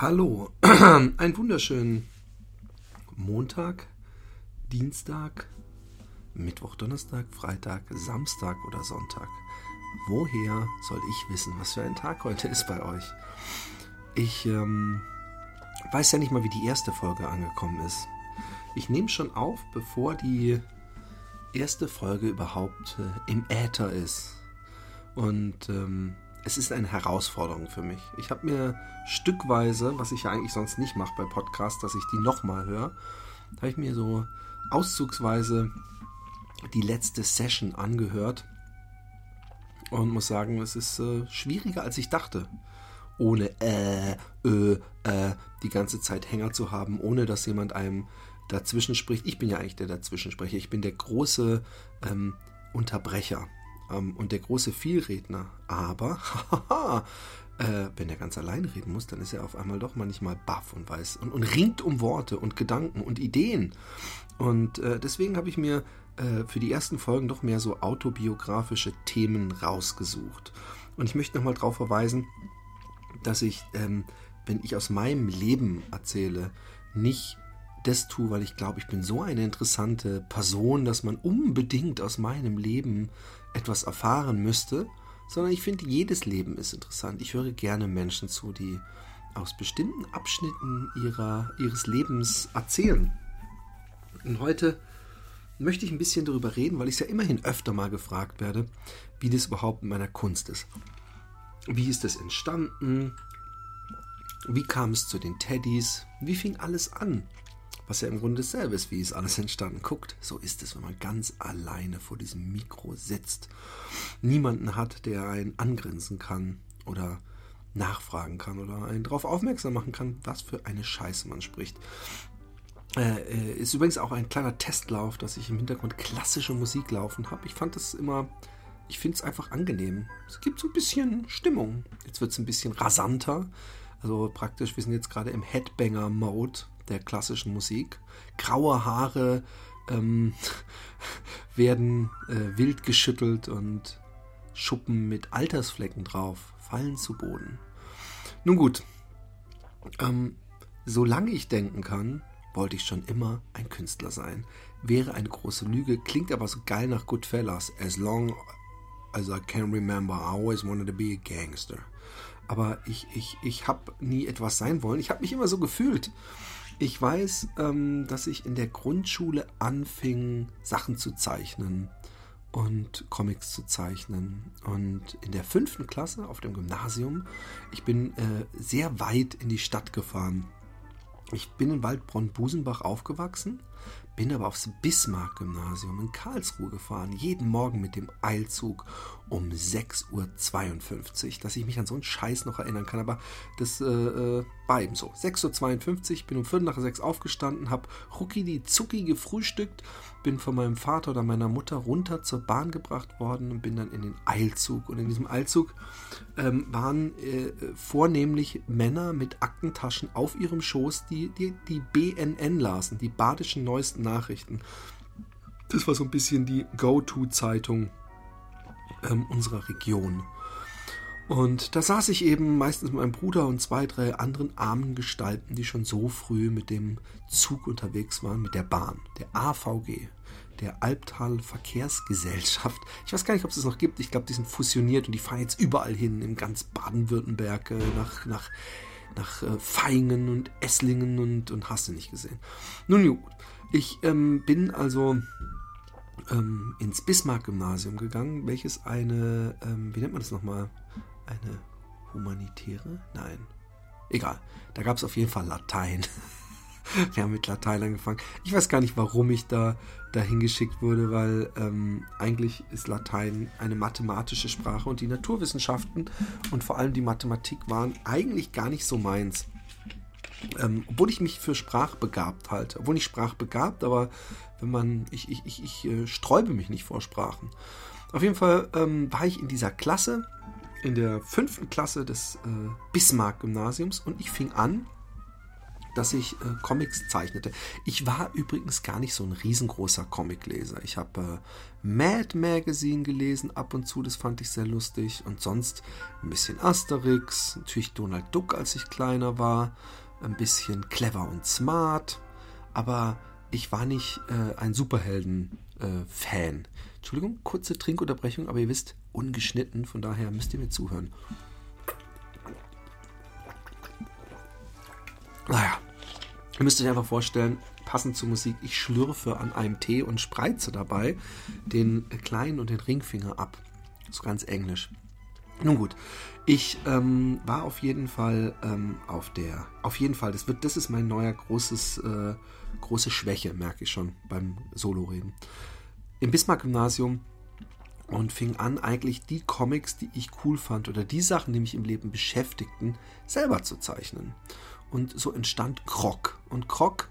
Hallo, einen wunderschönen Montag, Dienstag, Mittwoch, Donnerstag, Freitag, Samstag oder Sonntag. Woher soll ich wissen, was für ein Tag heute ist bei euch? Ich ähm, weiß ja nicht mal, wie die erste Folge angekommen ist. Ich nehme schon auf, bevor die erste Folge überhaupt äh, im Äther ist. Und ähm, es ist eine Herausforderung für mich. Ich habe mir stückweise, was ich ja eigentlich sonst nicht mache bei Podcasts, dass ich die nochmal höre, habe ich mir so auszugsweise die letzte Session angehört und muss sagen, es ist äh, schwieriger als ich dachte. Ohne äh, äh, äh, die ganze Zeit Hänger zu haben, ohne dass jemand einem dazwischen spricht. Ich bin ja eigentlich der Dazwischensprecher. Ich bin der große ähm, Unterbrecher ähm, und der große Vielredner. Aber, äh, wenn er ganz allein reden muss, dann ist er auf einmal doch manchmal baff und weiß und, und ringt um Worte und Gedanken und Ideen. Und äh, deswegen habe ich mir äh, für die ersten Folgen doch mehr so autobiografische Themen rausgesucht. Und ich möchte nochmal darauf verweisen, dass ich, ähm, wenn ich aus meinem Leben erzähle, nicht das tue, weil ich glaube, ich bin so eine interessante Person, dass man unbedingt aus meinem Leben etwas erfahren müsste, sondern ich finde, jedes Leben ist interessant. Ich höre gerne Menschen zu, die aus bestimmten Abschnitten ihrer, ihres Lebens erzählen. Und heute möchte ich ein bisschen darüber reden, weil ich ja immerhin öfter mal gefragt werde, wie das überhaupt mit meiner Kunst ist. Wie ist das entstanden? Wie kam es zu den Teddys? Wie fing alles an? Was ja im Grunde dasselbe ist, wie es alles entstanden. Guckt, so ist es, wenn man ganz alleine vor diesem Mikro sitzt. Niemanden hat, der einen angrinsen kann oder nachfragen kann oder einen darauf aufmerksam machen kann, was für eine Scheiße man spricht. Äh, äh, ist übrigens auch ein kleiner Testlauf, dass ich im Hintergrund klassische Musik laufen habe. Ich fand das immer, ich finde es einfach angenehm. Es gibt so ein bisschen Stimmung. Jetzt wird es ein bisschen rasanter. Also praktisch, wir sind jetzt gerade im Headbanger-Mode der klassischen Musik. Graue Haare ähm, werden äh, wild geschüttelt und Schuppen mit Altersflecken drauf fallen zu Boden. Nun gut, ähm, solange ich denken kann, wollte ich schon immer ein Künstler sein. Wäre eine große Lüge, klingt aber so geil nach Goodfellas. As long as I can remember, I always wanted to be a gangster. Aber ich, ich, ich habe nie etwas sein wollen. Ich habe mich immer so gefühlt. Ich weiß, ähm, dass ich in der Grundschule anfing, Sachen zu zeichnen und Comics zu zeichnen. Und in der fünften Klasse auf dem Gymnasium, ich bin äh, sehr weit in die Stadt gefahren. Ich bin in Waldbronn-Busenbach aufgewachsen bin aber aufs Bismarck-Gymnasium in Karlsruhe gefahren, jeden Morgen mit dem Eilzug um 6.52 Uhr, dass ich mich an so einen Scheiß noch erinnern kann. Aber das äh, äh war eben so. 6.52 Uhr, bin um Viertel nach sechs aufgestanden, habe rucki die Zucki gefrühstückt, bin von meinem Vater oder meiner Mutter runter zur Bahn gebracht worden und bin dann in den Eilzug. Und in diesem Eilzug ähm, waren äh, vornehmlich Männer mit Aktentaschen auf ihrem Schoß, die die, die BNN lasen, die badischen neuesten Nachrichten. Das war so ein bisschen die Go-To-Zeitung ähm, unserer Region. Und da saß ich eben meistens mit meinem Bruder und zwei, drei anderen armen Gestalten, die schon so früh mit dem Zug unterwegs waren, mit der Bahn, der AVG, der Albtal Verkehrsgesellschaft. Ich weiß gar nicht, ob es das noch gibt. Ich glaube, die sind fusioniert und die fahren jetzt überall hin, in ganz Baden-Württemberg, äh, nach, nach, nach äh, Feingen und Esslingen und, und hast du nicht gesehen. Nun gut, ich ähm, bin also ähm, ins Bismarck-Gymnasium gegangen, welches eine, ähm, wie nennt man das nochmal? Eine humanitäre? Nein. Egal. Da gab es auf jeden Fall Latein. Wir haben mit Latein angefangen. Ich weiß gar nicht, warum ich da dahin geschickt wurde, weil ähm, eigentlich ist Latein eine mathematische Sprache und die Naturwissenschaften und vor allem die Mathematik waren eigentlich gar nicht so meins. Ähm, obwohl ich mich für sprachbegabt halte. Obwohl nicht sprachbegabt, aber wenn man, ich, ich, ich, ich äh, sträube mich nicht vor Sprachen. Auf jeden Fall ähm, war ich in dieser Klasse, in der fünften Klasse des äh, Bismarck-Gymnasiums und ich fing an, dass ich äh, Comics zeichnete. Ich war übrigens gar nicht so ein riesengroßer Comicleser. Ich habe äh, Mad Magazine gelesen ab und zu, das fand ich sehr lustig. Und sonst ein bisschen Asterix, natürlich Donald Duck, als ich kleiner war, ein bisschen clever und smart. Aber ich war nicht äh, ein Superhelden-Fan. Äh, Entschuldigung, kurze Trinkunterbrechung, aber ihr wisst, ungeschnitten, von daher müsst ihr mir zuhören. Naja, ihr müsst euch einfach vorstellen, passend zur Musik, ich schlürfe an einem Tee und spreize dabei den kleinen und den Ringfinger ab. So ganz englisch. Nun gut, ich ähm, war auf jeden Fall ähm, auf der, auf jeden Fall, das wird, das ist mein neuer großes, äh, große Schwäche, merke ich schon beim Solo-Reden. Im Bismarck-Gymnasium und fing an, eigentlich die Comics, die ich cool fand oder die Sachen, die mich im Leben beschäftigten, selber zu zeichnen. Und so entstand Krog. Und Krog,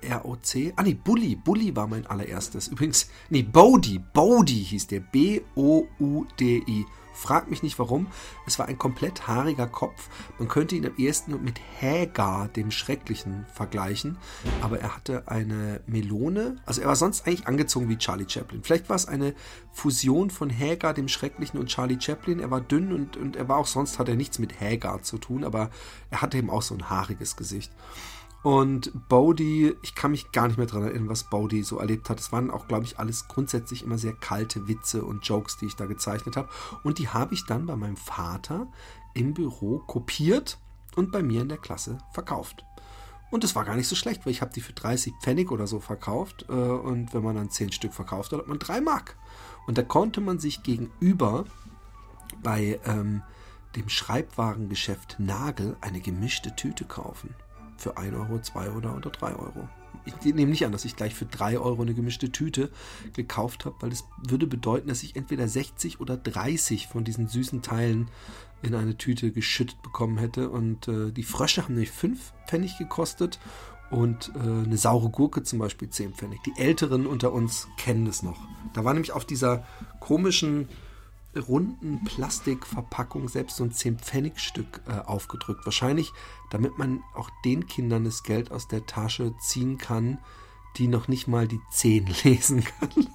C-R-O-C, ah nee, Bully, Bully war mein allererstes. Übrigens, nee, Bodhi, Bodhi hieß der, B-O-U-D-I. Frag mich nicht warum. Es war ein komplett haariger Kopf. Man könnte ihn am ehesten mit Hagar, dem Schrecklichen, vergleichen. Aber er hatte eine Melone. Also er war sonst eigentlich angezogen wie Charlie Chaplin. Vielleicht war es eine Fusion von Hagar, dem Schrecklichen, und Charlie Chaplin. Er war dünn und, und er war auch sonst, hat er nichts mit Hagar zu tun. Aber er hatte eben auch so ein haariges Gesicht. Und Bodhi, ich kann mich gar nicht mehr daran erinnern, was Bodhi so erlebt hat. Es waren auch, glaube ich, alles grundsätzlich immer sehr kalte Witze und Jokes, die ich da gezeichnet habe. Und die habe ich dann bei meinem Vater im Büro kopiert und bei mir in der Klasse verkauft. Und es war gar nicht so schlecht, weil ich habe die für 30 Pfennig oder so verkauft. Äh, und wenn man dann 10 Stück verkauft, dann hat man 3 Mark. Und da konnte man sich gegenüber bei ähm, dem Schreibwarengeschäft Nagel eine gemischte Tüte kaufen für 1 Euro, 2 Euro oder 3 Euro. Ich nehme nicht an, dass ich gleich für 3 Euro eine gemischte Tüte gekauft habe, weil das würde bedeuten, dass ich entweder 60 oder 30 von diesen süßen Teilen in eine Tüte geschüttet bekommen hätte. Und äh, die Frösche haben nämlich 5 Pfennig gekostet und äh, eine saure Gurke zum Beispiel 10 Pfennig. Die Älteren unter uns kennen das noch. Da war nämlich auf dieser komischen runden Plastikverpackung selbst so ein 10-Pfennig-Stück äh, aufgedrückt. Wahrscheinlich, damit man auch den Kindern das Geld aus der Tasche ziehen kann, die noch nicht mal die 10 lesen können.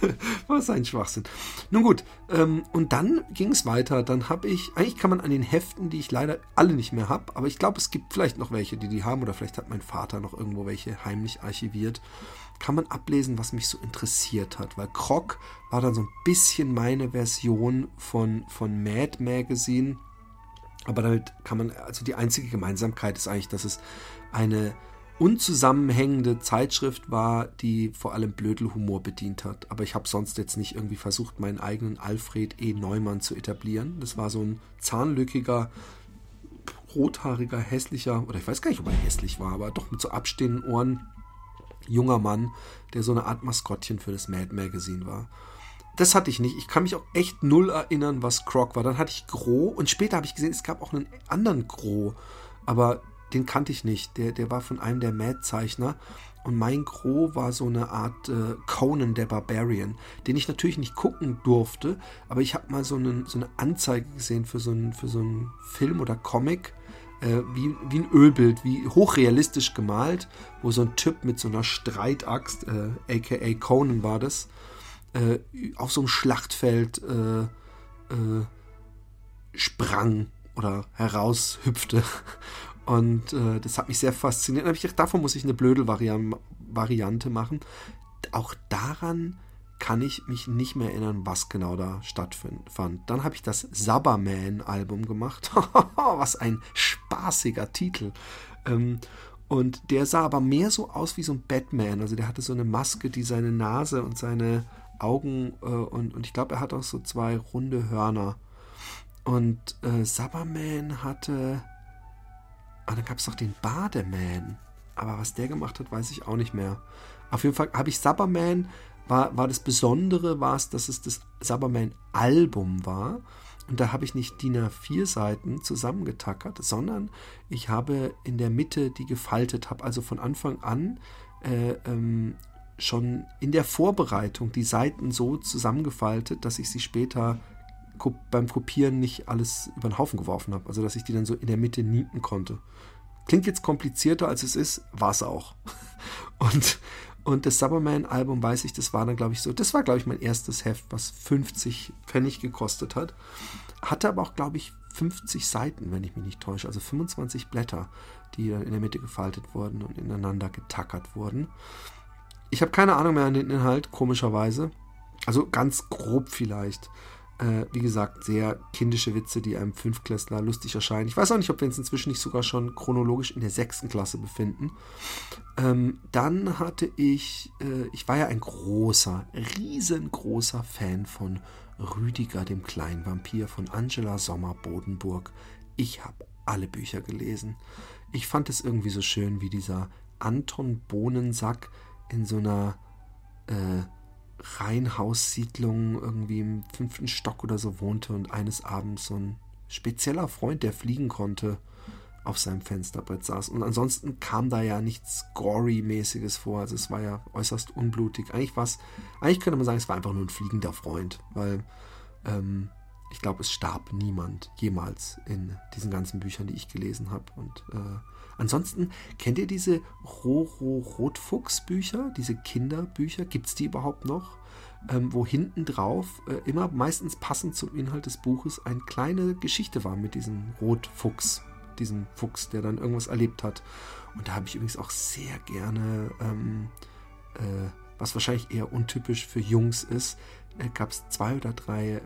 Was ein Schwachsinn. Nun gut, ähm, und dann ging es weiter. Dann habe ich, eigentlich kann man an den Heften, die ich leider alle nicht mehr habe, aber ich glaube, es gibt vielleicht noch welche, die die haben, oder vielleicht hat mein Vater noch irgendwo welche heimlich archiviert kann man ablesen, was mich so interessiert hat. Weil Krog war dann so ein bisschen meine Version von, von Mad Magazine. Aber damit kann man, also die einzige Gemeinsamkeit ist eigentlich, dass es eine unzusammenhängende Zeitschrift war, die vor allem Blödelhumor bedient hat. Aber ich habe sonst jetzt nicht irgendwie versucht, meinen eigenen Alfred E. Neumann zu etablieren. Das war so ein zahnlückiger, rothaariger, hässlicher, oder ich weiß gar nicht, ob er hässlich war, aber doch mit so abstehenden Ohren junger Mann, der so eine Art Maskottchen für das Mad Magazine war. Das hatte ich nicht. Ich kann mich auch echt null erinnern, was Croc war. Dann hatte ich Gro und später habe ich gesehen, es gab auch einen anderen Gro, aber den kannte ich nicht. Der, der war von einem der Mad-Zeichner. Und mein Gro war so eine Art äh, Conan der Barbarian, den ich natürlich nicht gucken durfte, aber ich habe mal so, einen, so eine Anzeige gesehen für so einen, für so einen Film oder Comic äh, wie, wie ein Ölbild, wie hochrealistisch gemalt, wo so ein Typ mit so einer Streitaxt, äh, aka Conan war das, äh, auf so einem Schlachtfeld äh, äh, sprang oder heraushüpfte. Und äh, das hat mich sehr fasziniert. Da habe ich gedacht, davon muss ich eine Blödel-Variante machen. Auch daran kann ich mich nicht mehr erinnern, was genau da stattfand. Dann habe ich das Sabberman-Album gemacht. was ein spaßiger Titel. Ähm, und der sah aber mehr so aus wie so ein Batman. Also der hatte so eine Maske, die seine Nase und seine Augen äh, und, und ich glaube, er hat auch so zwei runde Hörner. Und äh, Sabberman hatte. Ah, dann gab es noch den Bademan. Aber was der gemacht hat, weiß ich auch nicht mehr. Auf jeden Fall habe ich Sabberman war, war das Besondere, war es, dass es das Sabberman-Album war. Und da habe ich nicht DIN A4 Seiten zusammengetackert, sondern ich habe in der Mitte die gefaltet, habe also von Anfang an äh, ähm, schon in der Vorbereitung die Seiten so zusammengefaltet, dass ich sie später beim Kopieren nicht alles über den Haufen geworfen habe. Also dass ich die dann so in der Mitte nieten konnte. Klingt jetzt komplizierter als es ist, war es auch. Und, und das Summerman-Album, weiß ich, das war dann, glaube ich, so, das war, glaube ich, mein erstes Heft, was 50 Pfennig gekostet hat. Hatte aber auch, glaube ich, 50 Seiten, wenn ich mich nicht täusche, also 25 Blätter, die dann in der Mitte gefaltet wurden und ineinander getackert wurden. Ich habe keine Ahnung mehr an den Inhalt, komischerweise. Also ganz grob vielleicht. Äh, wie gesagt, sehr kindische Witze, die einem Fünfklässler lustig erscheinen. Ich weiß auch nicht, ob wir uns inzwischen nicht sogar schon chronologisch in der sechsten Klasse befinden. Ähm, dann hatte ich, äh, ich war ja ein großer, riesengroßer Fan von Rüdiger, dem kleinen Vampir von Angela Sommer Bodenburg. Ich habe alle Bücher gelesen. Ich fand es irgendwie so schön, wie dieser Anton Bohnensack in so einer äh, Reihenhaussiedlung irgendwie im fünften Stock oder so wohnte und eines Abends so ein spezieller Freund, der fliegen konnte, auf seinem Fensterbrett saß. Und ansonsten kam da ja nichts Gory-mäßiges vor. Also es war ja äußerst unblutig. Eigentlich war eigentlich könnte man sagen, es war einfach nur ein fliegender Freund, weil ähm, ich glaube, es starb niemand jemals in diesen ganzen Büchern, die ich gelesen habe. Und äh, ansonsten, kennt ihr diese Roro Rotfuchs Bücher, diese Kinderbücher? Gibt es die überhaupt noch? Ähm, wo hinten drauf äh, immer meistens passend zum Inhalt des Buches eine kleine Geschichte war mit diesem Rotfuchs, diesem Fuchs, der dann irgendwas erlebt hat. Und da habe ich übrigens auch sehr gerne, ähm, äh, was wahrscheinlich eher untypisch für Jungs ist, gab es zwei oder drei äh,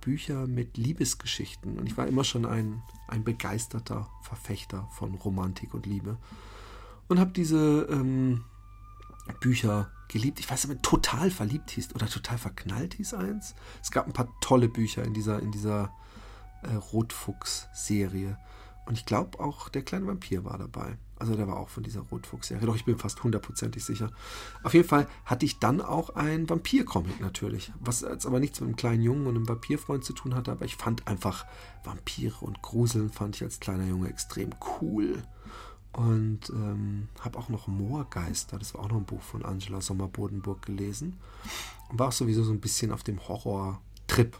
Bücher mit Liebesgeschichten. Und ich war immer schon ein, ein begeisterter Verfechter von Romantik und Liebe. Und habe diese ähm, Bücher geliebt. Ich weiß aber, total verliebt hieß oder total verknallt hieß eins. Es gab ein paar tolle Bücher in dieser, in dieser äh, Rotfuchs-Serie. Und ich glaube auch der kleine Vampir war dabei. Also der war auch von dieser Rotfuchsserie. Doch ich bin fast hundertprozentig sicher. Auf jeden Fall hatte ich dann auch ein Vampir-Comic natürlich. Was jetzt aber nichts mit einem kleinen Jungen und einem Vampirfreund zu tun hatte. Aber ich fand einfach Vampire und Gruseln fand ich als kleiner Junge extrem cool. Und ähm, habe auch noch Moorgeister, das war auch noch ein Buch von Angela Sommer-Bodenburg gelesen. Und war auch sowieso so ein bisschen auf dem Horror-Trip.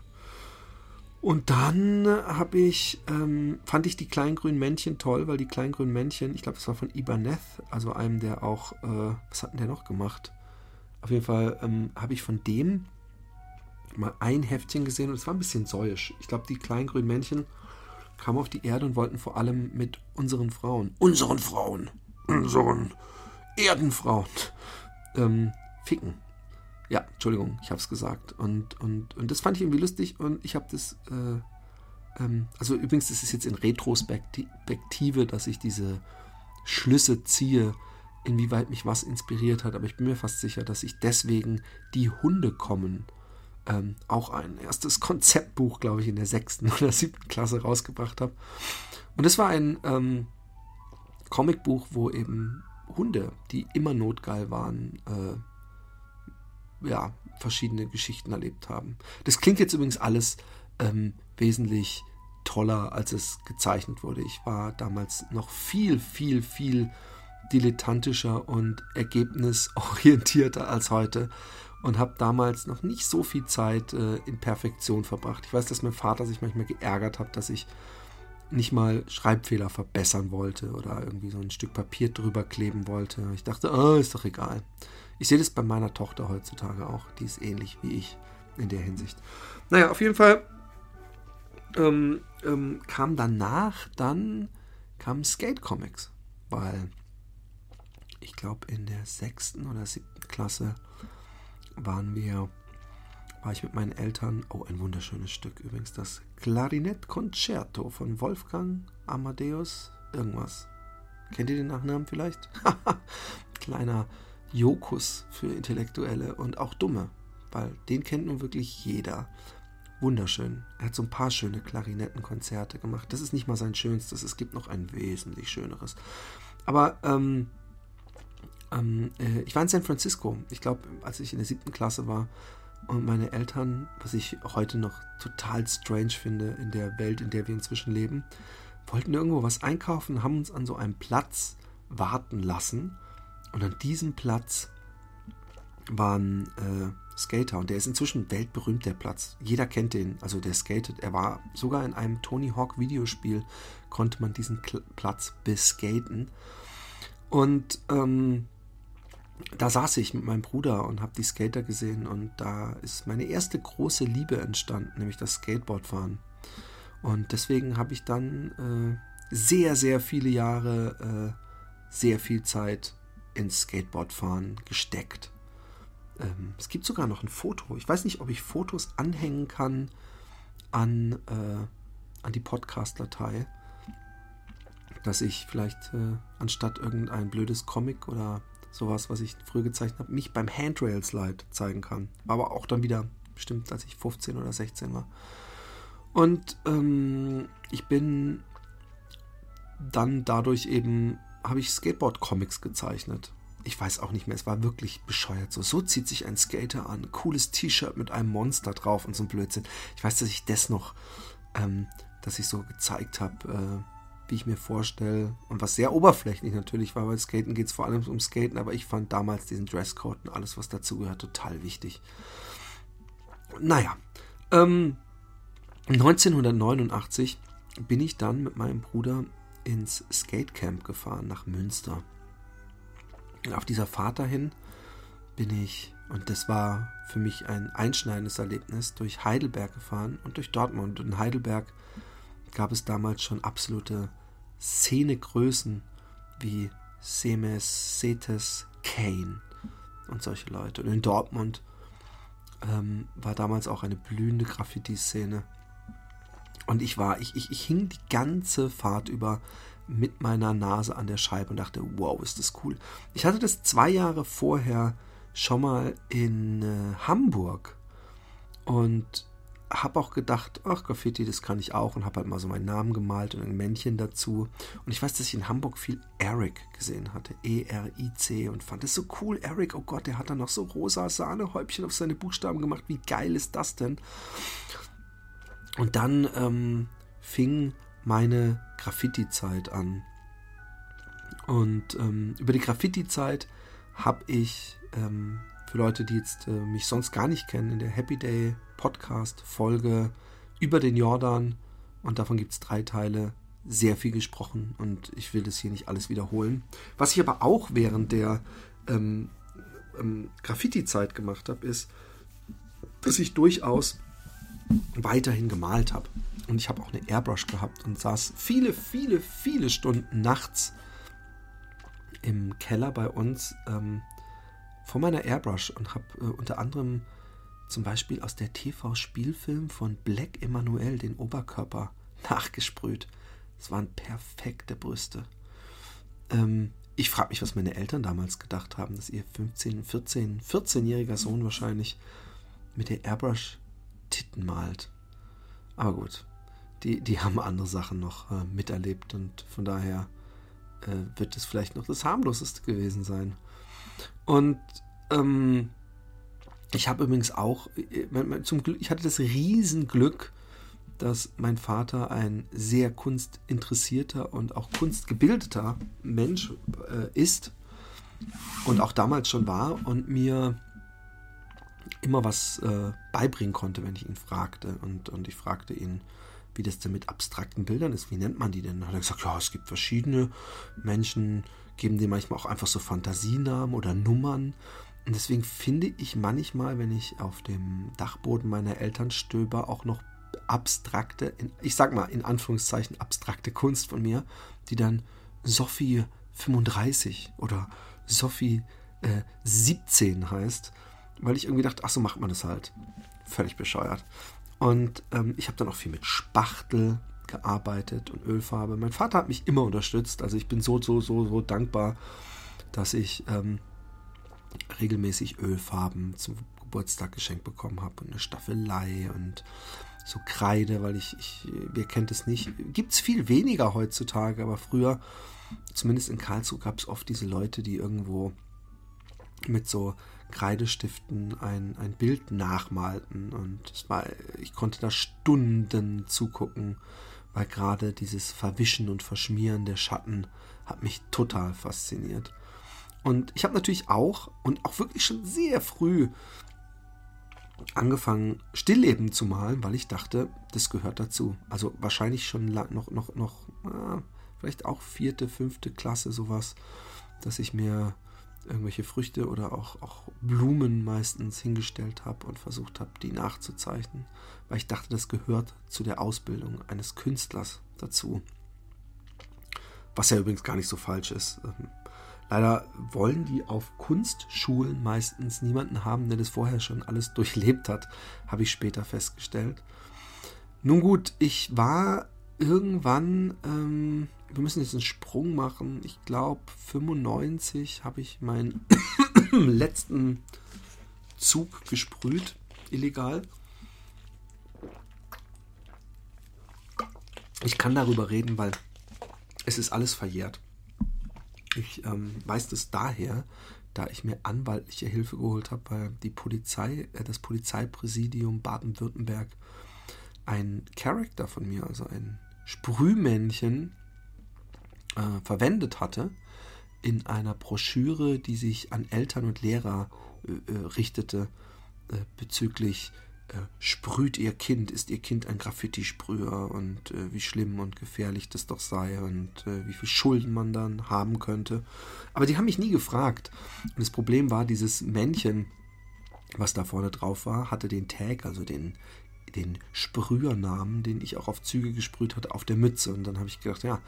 Und dann habe ich, ähm, fand ich die kleinen grünen Männchen toll, weil die kleinen grünen Männchen, ich glaube, das war von Ibanez, also einem, der auch, äh, was hat denn der noch gemacht? Auf jeden Fall ähm, habe ich von dem mal ein Heftchen gesehen und es war ein bisschen säuisch. Ich glaube, die kleinen grünen Männchen kamen auf die Erde und wollten vor allem mit unseren Frauen, unseren Frauen, unseren Erdenfrauen, ähm, ficken. Ja, Entschuldigung, ich habe es gesagt. Und, und, und das fand ich irgendwie lustig und ich habe das. Äh, ähm, also übrigens, das ist jetzt in Retrospektive, dass ich diese Schlüsse ziehe, inwieweit mich was inspiriert hat. Aber ich bin mir fast sicher, dass ich deswegen die Hunde kommen. Ähm, auch ein erstes Konzeptbuch, glaube ich, in der sechsten oder siebten Klasse rausgebracht habe. Und es war ein ähm, Comicbuch, wo eben Hunde, die immer notgeil waren, äh, ja, verschiedene Geschichten erlebt haben. Das klingt jetzt übrigens alles ähm, wesentlich toller, als es gezeichnet wurde. Ich war damals noch viel, viel, viel dilettantischer und ergebnisorientierter als heute und habe damals noch nicht so viel Zeit äh, in Perfektion verbracht. Ich weiß, dass mein Vater sich manchmal geärgert hat, dass ich nicht mal Schreibfehler verbessern wollte oder irgendwie so ein Stück Papier drüber kleben wollte. Ich dachte, oh, ist doch egal. Ich sehe das bei meiner Tochter heutzutage auch. Die ist ähnlich wie ich in der Hinsicht. Naja, auf jeden Fall ähm, ähm, kam danach dann kamen Skate Comics, weil ich glaube in der sechsten oder siebten Klasse waren wir, war ich mit meinen Eltern, oh ein wunderschönes Stück übrigens, das Klarinett Concerto von Wolfgang Amadeus irgendwas. Kennt ihr den Nachnamen vielleicht? Kleiner Jokus für Intellektuelle und auch Dumme, weil den kennt nun wirklich jeder. Wunderschön. Er hat so ein paar schöne Klarinettenkonzerte gemacht. Das ist nicht mal sein schönstes, es gibt noch ein wesentlich schöneres. Aber ähm, ähm, äh, ich war in San Francisco. Ich glaube, als ich in der siebten Klasse war und meine Eltern, was ich heute noch total strange finde in der Welt, in der wir inzwischen leben, wollten irgendwo was einkaufen, haben uns an so einem Platz warten lassen und an diesem Platz waren, äh, Skater und der ist inzwischen weltberühmt, der Platz. Jeder kennt den, also der skatet. Er war sogar in einem Tony Hawk Videospiel, konnte man diesen Kl Platz beskaten. Und ähm, da saß ich mit meinem Bruder und habe die Skater gesehen und da ist meine erste große Liebe entstanden, nämlich das Skateboardfahren. Und deswegen habe ich dann äh, sehr, sehr viele Jahre äh, sehr viel Zeit ins Skateboardfahren gesteckt. Ähm, es gibt sogar noch ein Foto. Ich weiß nicht, ob ich Fotos anhängen kann an, äh, an die Podcast-Datei, dass ich vielleicht äh, anstatt irgendein blödes Comic oder sowas, was ich früher gezeichnet habe, mich beim Handrail Slide zeigen kann. Aber auch dann wieder bestimmt, als ich 15 oder 16 war. Und ähm, ich bin dann dadurch eben, habe ich Skateboard-Comics gezeichnet. Ich weiß auch nicht mehr, es war wirklich bescheuert. So, so zieht sich ein Skater an. Cooles T-Shirt mit einem Monster drauf und so ein Blödsinn. Ich weiß, dass ich das noch, ähm, dass ich so gezeigt habe, äh, wie ich mir vorstelle. Und was sehr oberflächlich natürlich war, weil Skaten geht es vor allem um Skaten, aber ich fand damals diesen Dresscode und alles, was dazugehört, total wichtig. Naja, ähm, 1989 bin ich dann mit meinem Bruder ins Skatecamp gefahren nach Münster. Und auf dieser Fahrt dahin bin ich, und das war für mich ein einschneidendes Erlebnis, durch Heidelberg gefahren und durch Dortmund. Und in Heidelberg gab es damals schon absolute Szenegrößen wie Semes, Setes, Kane und solche Leute. Und in Dortmund ähm, war damals auch eine blühende Graffiti-Szene. Und ich war, ich, ich, ich hing die ganze Fahrt über mit meiner Nase an der Scheibe und dachte, wow, ist das cool. Ich hatte das zwei Jahre vorher schon mal in äh, Hamburg und habe auch gedacht, ach, Graffiti, das kann ich auch und habe halt mal so meinen Namen gemalt und ein Männchen dazu. Und ich weiß, dass ich in Hamburg viel Eric gesehen hatte, E-R-I-C und fand das so cool. Eric, oh Gott, der hat dann noch so rosa Sahnehäubchen auf seine Buchstaben gemacht. Wie geil ist das denn? Und dann ähm, fing meine Graffiti-Zeit an. Und ähm, über die Graffiti-Zeit habe ich ähm, für Leute, die jetzt äh, mich sonst gar nicht kennen, in der Happy Day Podcast Folge über den Jordan und davon gibt es drei Teile sehr viel gesprochen und ich will das hier nicht alles wiederholen. Was ich aber auch während der ähm, ähm, Graffiti-Zeit gemacht habe, ist, dass ich durchaus weiterhin gemalt habe. Und ich habe auch eine Airbrush gehabt und saß viele, viele, viele Stunden nachts im Keller bei uns ähm, vor meiner Airbrush und habe äh, unter anderem zum Beispiel aus der TV-Spielfilm von Black Emanuel den Oberkörper nachgesprüht. Es waren perfekte Brüste. Ähm, ich frage mich, was meine Eltern damals gedacht haben, dass ihr 15, 14, 14-jähriger Sohn wahrscheinlich mit der Airbrush Titten malt. Aber gut, die, die haben andere Sachen noch äh, miterlebt und von daher äh, wird es vielleicht noch das harmloseste gewesen sein. Und ähm, ich habe übrigens auch, äh, zum Glück, ich hatte das Riesenglück, dass mein Vater ein sehr kunstinteressierter und auch kunstgebildeter Mensch äh, ist und auch damals schon war und mir immer was äh, beibringen konnte, wenn ich ihn fragte. Und, und ich fragte ihn, wie das denn mit abstrakten Bildern ist. Wie nennt man die denn? Dann hat er gesagt, ja, es gibt verschiedene Menschen, geben dir manchmal auch einfach so Fantasienamen oder Nummern. Und deswegen finde ich manchmal, wenn ich auf dem Dachboden meiner Eltern stöber, auch noch abstrakte, ich sag mal in Anführungszeichen abstrakte Kunst von mir, die dann Sophie 35 oder Sophie äh, 17 heißt, weil ich irgendwie dachte, ach so macht man das halt. Völlig bescheuert. Und ähm, ich habe dann auch viel mit Spachtel gearbeitet und Ölfarbe. Mein Vater hat mich immer unterstützt. Also ich bin so, so, so, so dankbar, dass ich ähm, regelmäßig Ölfarben zum Geburtstag geschenkt bekommen habe und eine Staffelei und so Kreide, weil ich, ich wer kennt es nicht, gibt es viel weniger heutzutage, aber früher, zumindest in Karlsruhe, gab es oft diese Leute, die irgendwo mit so Kreidestiften ein, ein Bild nachmalten und es war, ich konnte da Stunden zugucken, weil gerade dieses Verwischen und Verschmieren der Schatten hat mich total fasziniert. Und ich habe natürlich auch und auch wirklich schon sehr früh angefangen, Stillleben zu malen, weil ich dachte, das gehört dazu. Also wahrscheinlich schon noch, noch, noch, vielleicht auch vierte, fünfte Klasse sowas, dass ich mir irgendwelche Früchte oder auch, auch Blumen meistens hingestellt habe und versucht habe, die nachzuzeichnen, weil ich dachte, das gehört zu der Ausbildung eines Künstlers dazu. Was ja übrigens gar nicht so falsch ist. Ähm, leider wollen die auf Kunstschulen meistens niemanden haben, der das vorher schon alles durchlebt hat, habe ich später festgestellt. Nun gut, ich war irgendwann, ähm, wir müssen jetzt einen Sprung machen. Ich glaube, 95 habe ich meinen letzten Zug gesprüht, illegal. Ich kann darüber reden, weil es ist alles verjährt. Ich ähm, weiß das daher, da ich mir anwaltliche Hilfe geholt habe, weil die Polizei, äh, das Polizeipräsidium Baden-Württemberg ein Charakter von mir, also ein Sprühmännchen, äh, verwendet hatte in einer Broschüre, die sich an Eltern und Lehrer äh, äh richtete äh, bezüglich äh, sprüht ihr Kind, ist ihr Kind ein Graffiti-Sprüher und äh, wie schlimm und gefährlich das doch sei und wie viel Schulden man dann haben könnte. Aber die haben mich nie gefragt. Und das Problem war, dieses Männchen, was da vorne drauf war, hatte den Tag, also den, den Sprühernamen, den ich auch auf Züge gesprüht hatte, auf der Mütze. Und dann habe ich gedacht, ja,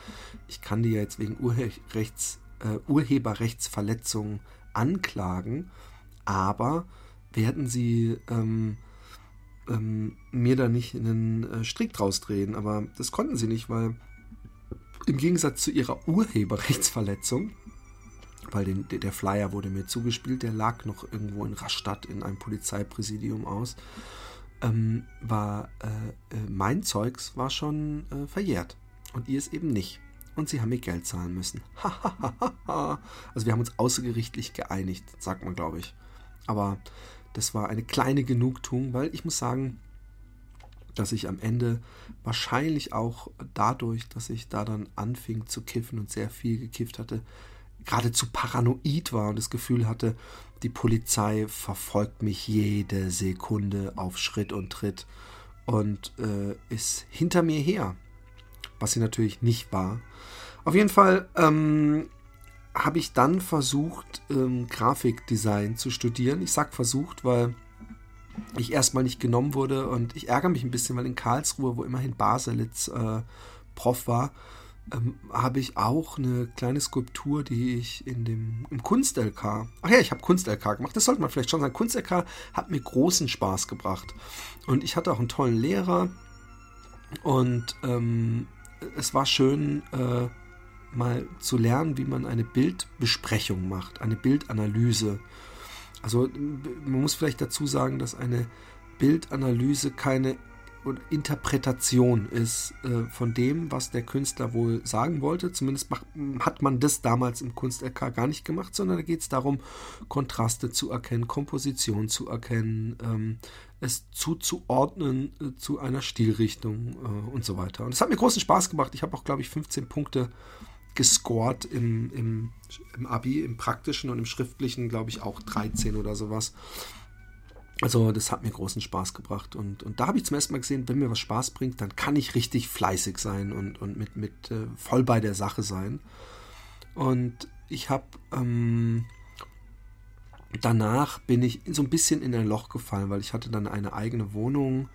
ich kann die ja jetzt wegen Urheberrechts, äh, Urheberrechtsverletzung anklagen, aber werden sie ähm, ähm, mir da nicht einen äh, Strick draus drehen. Aber das konnten sie nicht, weil im Gegensatz zu ihrer Urheberrechtsverletzung, weil den, der Flyer wurde mir zugespielt, der lag noch irgendwo in Rastatt in einem Polizeipräsidium aus, ähm, war äh, äh, mein Zeugs war schon äh, verjährt und ihr es eben nicht. Und sie haben mir Geld zahlen müssen. also wir haben uns außergerichtlich geeinigt, sagt man, glaube ich. Aber das war eine kleine Genugtuung, weil ich muss sagen, dass ich am Ende wahrscheinlich auch dadurch, dass ich da dann anfing zu kiffen und sehr viel gekifft hatte, geradezu paranoid war und das Gefühl hatte, die Polizei verfolgt mich jede Sekunde auf Schritt und Tritt und äh, ist hinter mir her, was sie natürlich nicht war. Auf jeden Fall ähm, habe ich dann versucht, ähm, Grafikdesign zu studieren. Ich sage versucht, weil ich erstmal nicht genommen wurde und ich ärgere mich ein bisschen, weil in Karlsruhe, wo immerhin Baselitz äh, Prof war, ähm, habe ich auch eine kleine Skulptur, die ich in dem im Kunst-LK, ach ja, ich habe Kunst-LK gemacht, das sollte man vielleicht schon sagen. Kunst-LK hat mir großen Spaß gebracht und ich hatte auch einen tollen Lehrer und ähm, es war schön, äh, mal zu lernen, wie man eine Bildbesprechung macht, eine Bildanalyse. Also man muss vielleicht dazu sagen, dass eine Bildanalyse keine Interpretation ist äh, von dem, was der Künstler wohl sagen wollte. Zumindest macht, hat man das damals im Kunst-LK gar nicht gemacht, sondern da geht es darum, Kontraste zu erkennen, Komposition zu erkennen, ähm, es zuzuordnen äh, zu einer Stilrichtung äh, und so weiter. Und es hat mir großen Spaß gemacht. Ich habe auch, glaube ich, 15 Punkte gescored im, im, im Abi, im praktischen und im schriftlichen, glaube ich, auch 13 oder sowas. Also das hat mir großen Spaß gebracht und, und da habe ich zum ersten Mal gesehen, wenn mir was Spaß bringt, dann kann ich richtig fleißig sein und, und mit, mit äh, voll bei der Sache sein. Und ich habe ähm, danach bin ich so ein bisschen in ein Loch gefallen, weil ich hatte dann eine eigene Wohnung,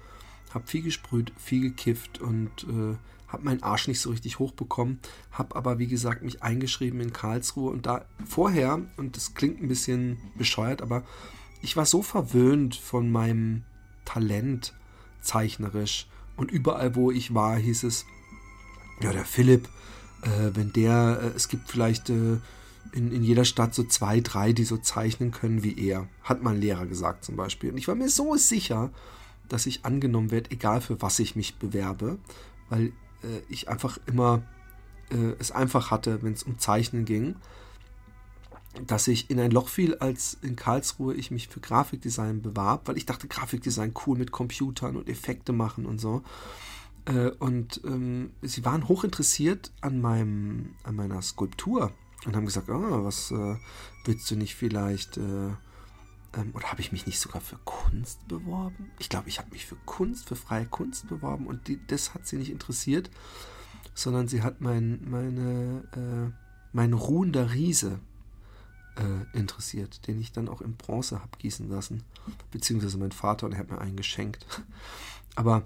habe viel gesprüht, viel gekifft und äh, habe meinen Arsch nicht so richtig hochbekommen, habe aber wie gesagt mich eingeschrieben in Karlsruhe und da vorher, und das klingt ein bisschen bescheuert, aber ich war so verwöhnt von meinem Talent zeichnerisch und überall wo ich war hieß es, ja der Philipp, äh, wenn der, äh, es gibt vielleicht äh, in, in jeder Stadt so zwei, drei, die so zeichnen können wie er, hat mein Lehrer gesagt zum Beispiel. Und ich war mir so sicher, dass ich angenommen werde, egal für was ich mich bewerbe, weil äh, ich einfach immer äh, es einfach hatte, wenn es um Zeichnen ging, dass ich in ein Loch fiel, als in Karlsruhe ich mich für Grafikdesign bewarb, weil ich dachte, Grafikdesign cool mit Computern und Effekte machen und so. Äh, und ähm, sie waren hoch interessiert an, meinem, an meiner Skulptur und haben gesagt, oh, was äh, willst du nicht vielleicht äh, ähm, oder habe ich mich nicht sogar für Kunst beworben? Ich glaube, ich habe mich für Kunst, für freie Kunst beworben und die, das hat sie nicht interessiert, sondern sie hat mein, meine, äh, mein ruhender Riese äh, interessiert, den ich dann auch in Bronze habe gießen lassen, beziehungsweise mein Vater und er hat mir einen geschenkt. Aber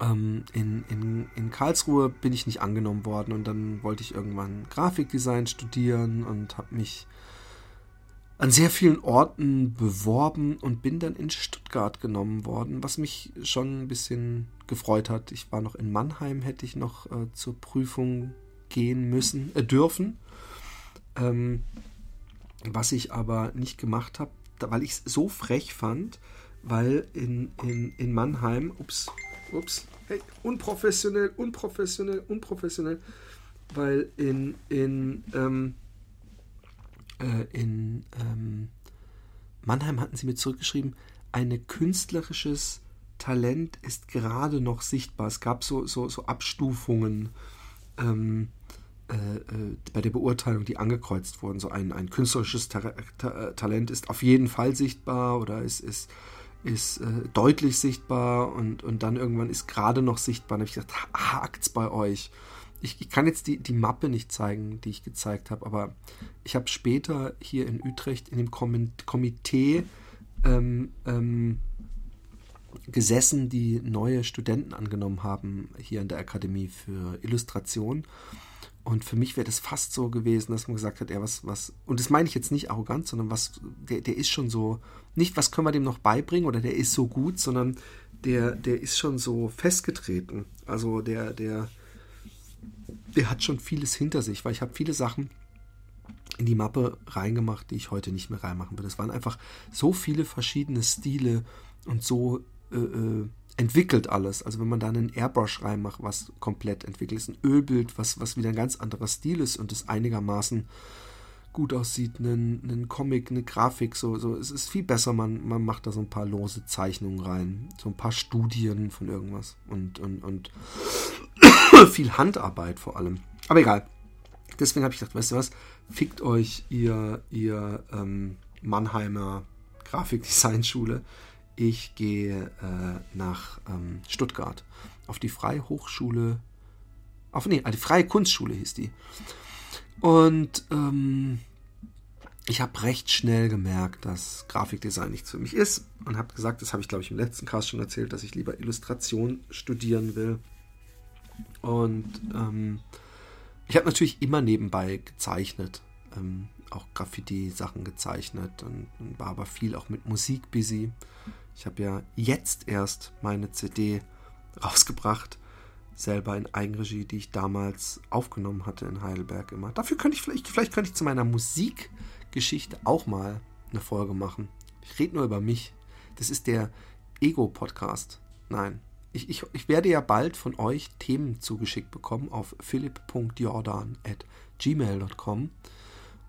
ähm, in, in, in Karlsruhe bin ich nicht angenommen worden und dann wollte ich irgendwann Grafikdesign studieren und habe mich an sehr vielen Orten beworben und bin dann in Stuttgart genommen worden, was mich schon ein bisschen gefreut hat. Ich war noch in Mannheim, hätte ich noch äh, zur Prüfung gehen müssen, äh, dürfen. Ähm, was ich aber nicht gemacht habe, weil ich es so frech fand, weil in, in, in Mannheim, ups, ups, hey, unprofessionell, unprofessionell, unprofessionell, weil in, in, ähm, äh, in ähm, Mannheim hatten sie mir zurückgeschrieben, ein künstlerisches Talent ist gerade noch sichtbar. Es gab so, so, so Abstufungen ähm, äh, äh, bei der Beurteilung, die angekreuzt wurden. So ein, ein künstlerisches Ta Ta Talent ist auf jeden Fall sichtbar oder ist, ist, ist äh, deutlich sichtbar und, und dann irgendwann ist gerade noch sichtbar. Dann habe ich gedacht, hakt's bei euch ich, ich, kann jetzt die, die Mappe nicht zeigen, die ich gezeigt habe, aber ich habe später hier in Utrecht in dem Komitee ähm, ähm, gesessen, die neue Studenten angenommen haben hier in der Akademie für Illustration. Und für mich wäre das fast so gewesen, dass man gesagt hat, ja, was, was, und das meine ich jetzt nicht arrogant, sondern was, der, der ist schon so, nicht, was können wir dem noch beibringen oder der ist so gut, sondern der, der ist schon so festgetreten. Also der, der, der hat schon vieles hinter sich, weil ich habe viele Sachen in die Mappe reingemacht, die ich heute nicht mehr reinmachen würde. Es waren einfach so viele verschiedene Stile und so äh, äh, entwickelt alles. Also wenn man da einen Airbrush reinmacht, was komplett entwickelt ist, ein Ölbild, was, was wieder ein ganz anderer Stil ist und es einigermaßen gut aussieht, einen, einen Comic, eine Grafik, so, so, es ist viel besser, man, man macht da so ein paar lose Zeichnungen rein, so ein paar Studien von irgendwas und, und, und viel Handarbeit vor allem. Aber egal. Deswegen habe ich gedacht, weißt du was, fickt euch ihr, ihr ähm, Mannheimer Grafikdesignschule. Ich gehe äh, nach ähm, Stuttgart auf die Freie Hochschule, auf nee, die Freie Kunstschule hieß die. Und ähm, ich habe recht schnell gemerkt, dass Grafikdesign nichts für mich ist und habe gesagt, das habe ich glaube ich im letzten Cast schon erzählt, dass ich lieber Illustration studieren will. Und ähm, ich habe natürlich immer nebenbei gezeichnet, ähm, auch Graffiti-Sachen gezeichnet und, und, war aber viel auch mit Musik busy. Ich habe ja jetzt erst meine CD rausgebracht, selber in Eigenregie, die ich damals aufgenommen hatte in Heidelberg immer. Dafür könnte ich vielleicht, vielleicht könnte ich zu meiner Musikgeschichte auch mal eine Folge machen. Ich rede nur über mich. Das ist der Ego-Podcast. Nein, ich, ich, ich werde ja bald von euch Themen zugeschickt bekommen auf philipp.jordan.gmail.com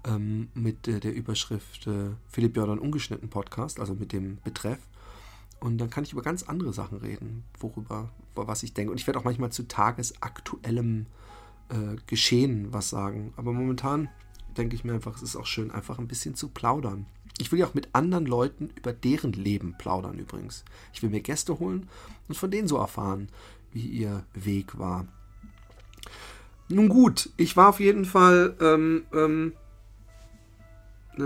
ähm, mit äh, der Überschrift äh, Philipp Jordan ungeschnitten Podcast, also mit dem Betreff. Und dann kann ich über ganz andere Sachen reden, worüber, was ich denke. Und ich werde auch manchmal zu tagesaktuellem äh, Geschehen was sagen. Aber momentan denke ich mir einfach, es ist auch schön, einfach ein bisschen zu plaudern. Ich will ja auch mit anderen Leuten über deren Leben plaudern übrigens. Ich will mir Gäste holen und von denen so erfahren, wie ihr Weg war. Nun gut, ich war auf jeden Fall. Ähm, ähm, äh,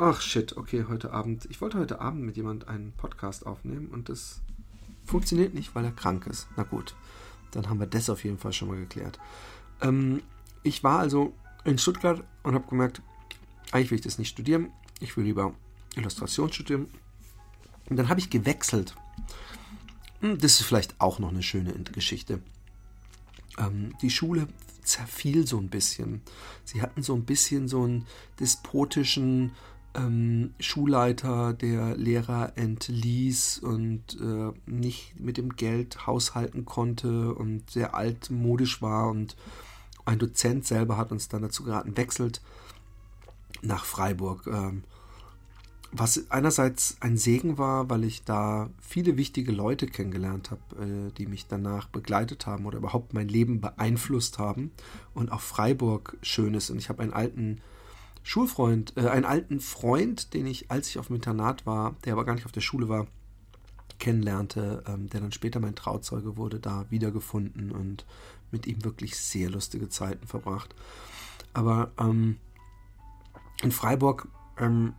ach shit, okay, heute Abend. Ich wollte heute Abend mit jemand einen Podcast aufnehmen und das funktioniert nicht, weil er krank ist. Na gut, dann haben wir das auf jeden Fall schon mal geklärt. Ähm, ich war also in Stuttgart und habe gemerkt, eigentlich will ich das nicht studieren. Ich will lieber Illustration studieren. Und dann habe ich gewechselt. Hm, das ist vielleicht auch noch eine schöne Geschichte. Ähm, die Schule zerfiel so ein bisschen. Sie hatten so ein bisschen so einen despotischen ähm, Schulleiter, der Lehrer entließ und äh, nicht mit dem Geld haushalten konnte und sehr altmodisch war. Und ein Dozent selber hat uns dann dazu geraten, wechselt nach Freiburg. Ähm, was einerseits ein Segen war, weil ich da viele wichtige Leute kennengelernt habe, äh, die mich danach begleitet haben oder überhaupt mein Leben beeinflusst haben und auch Freiburg schön ist. Und ich habe einen alten Schulfreund, äh, einen alten Freund, den ich, als ich auf dem Internat war, der aber gar nicht auf der Schule war, kennenlernte, ähm, der dann später mein Trauzeuge wurde, da wiedergefunden und mit ihm wirklich sehr lustige Zeiten verbracht. Aber ähm, in Freiburg ähm,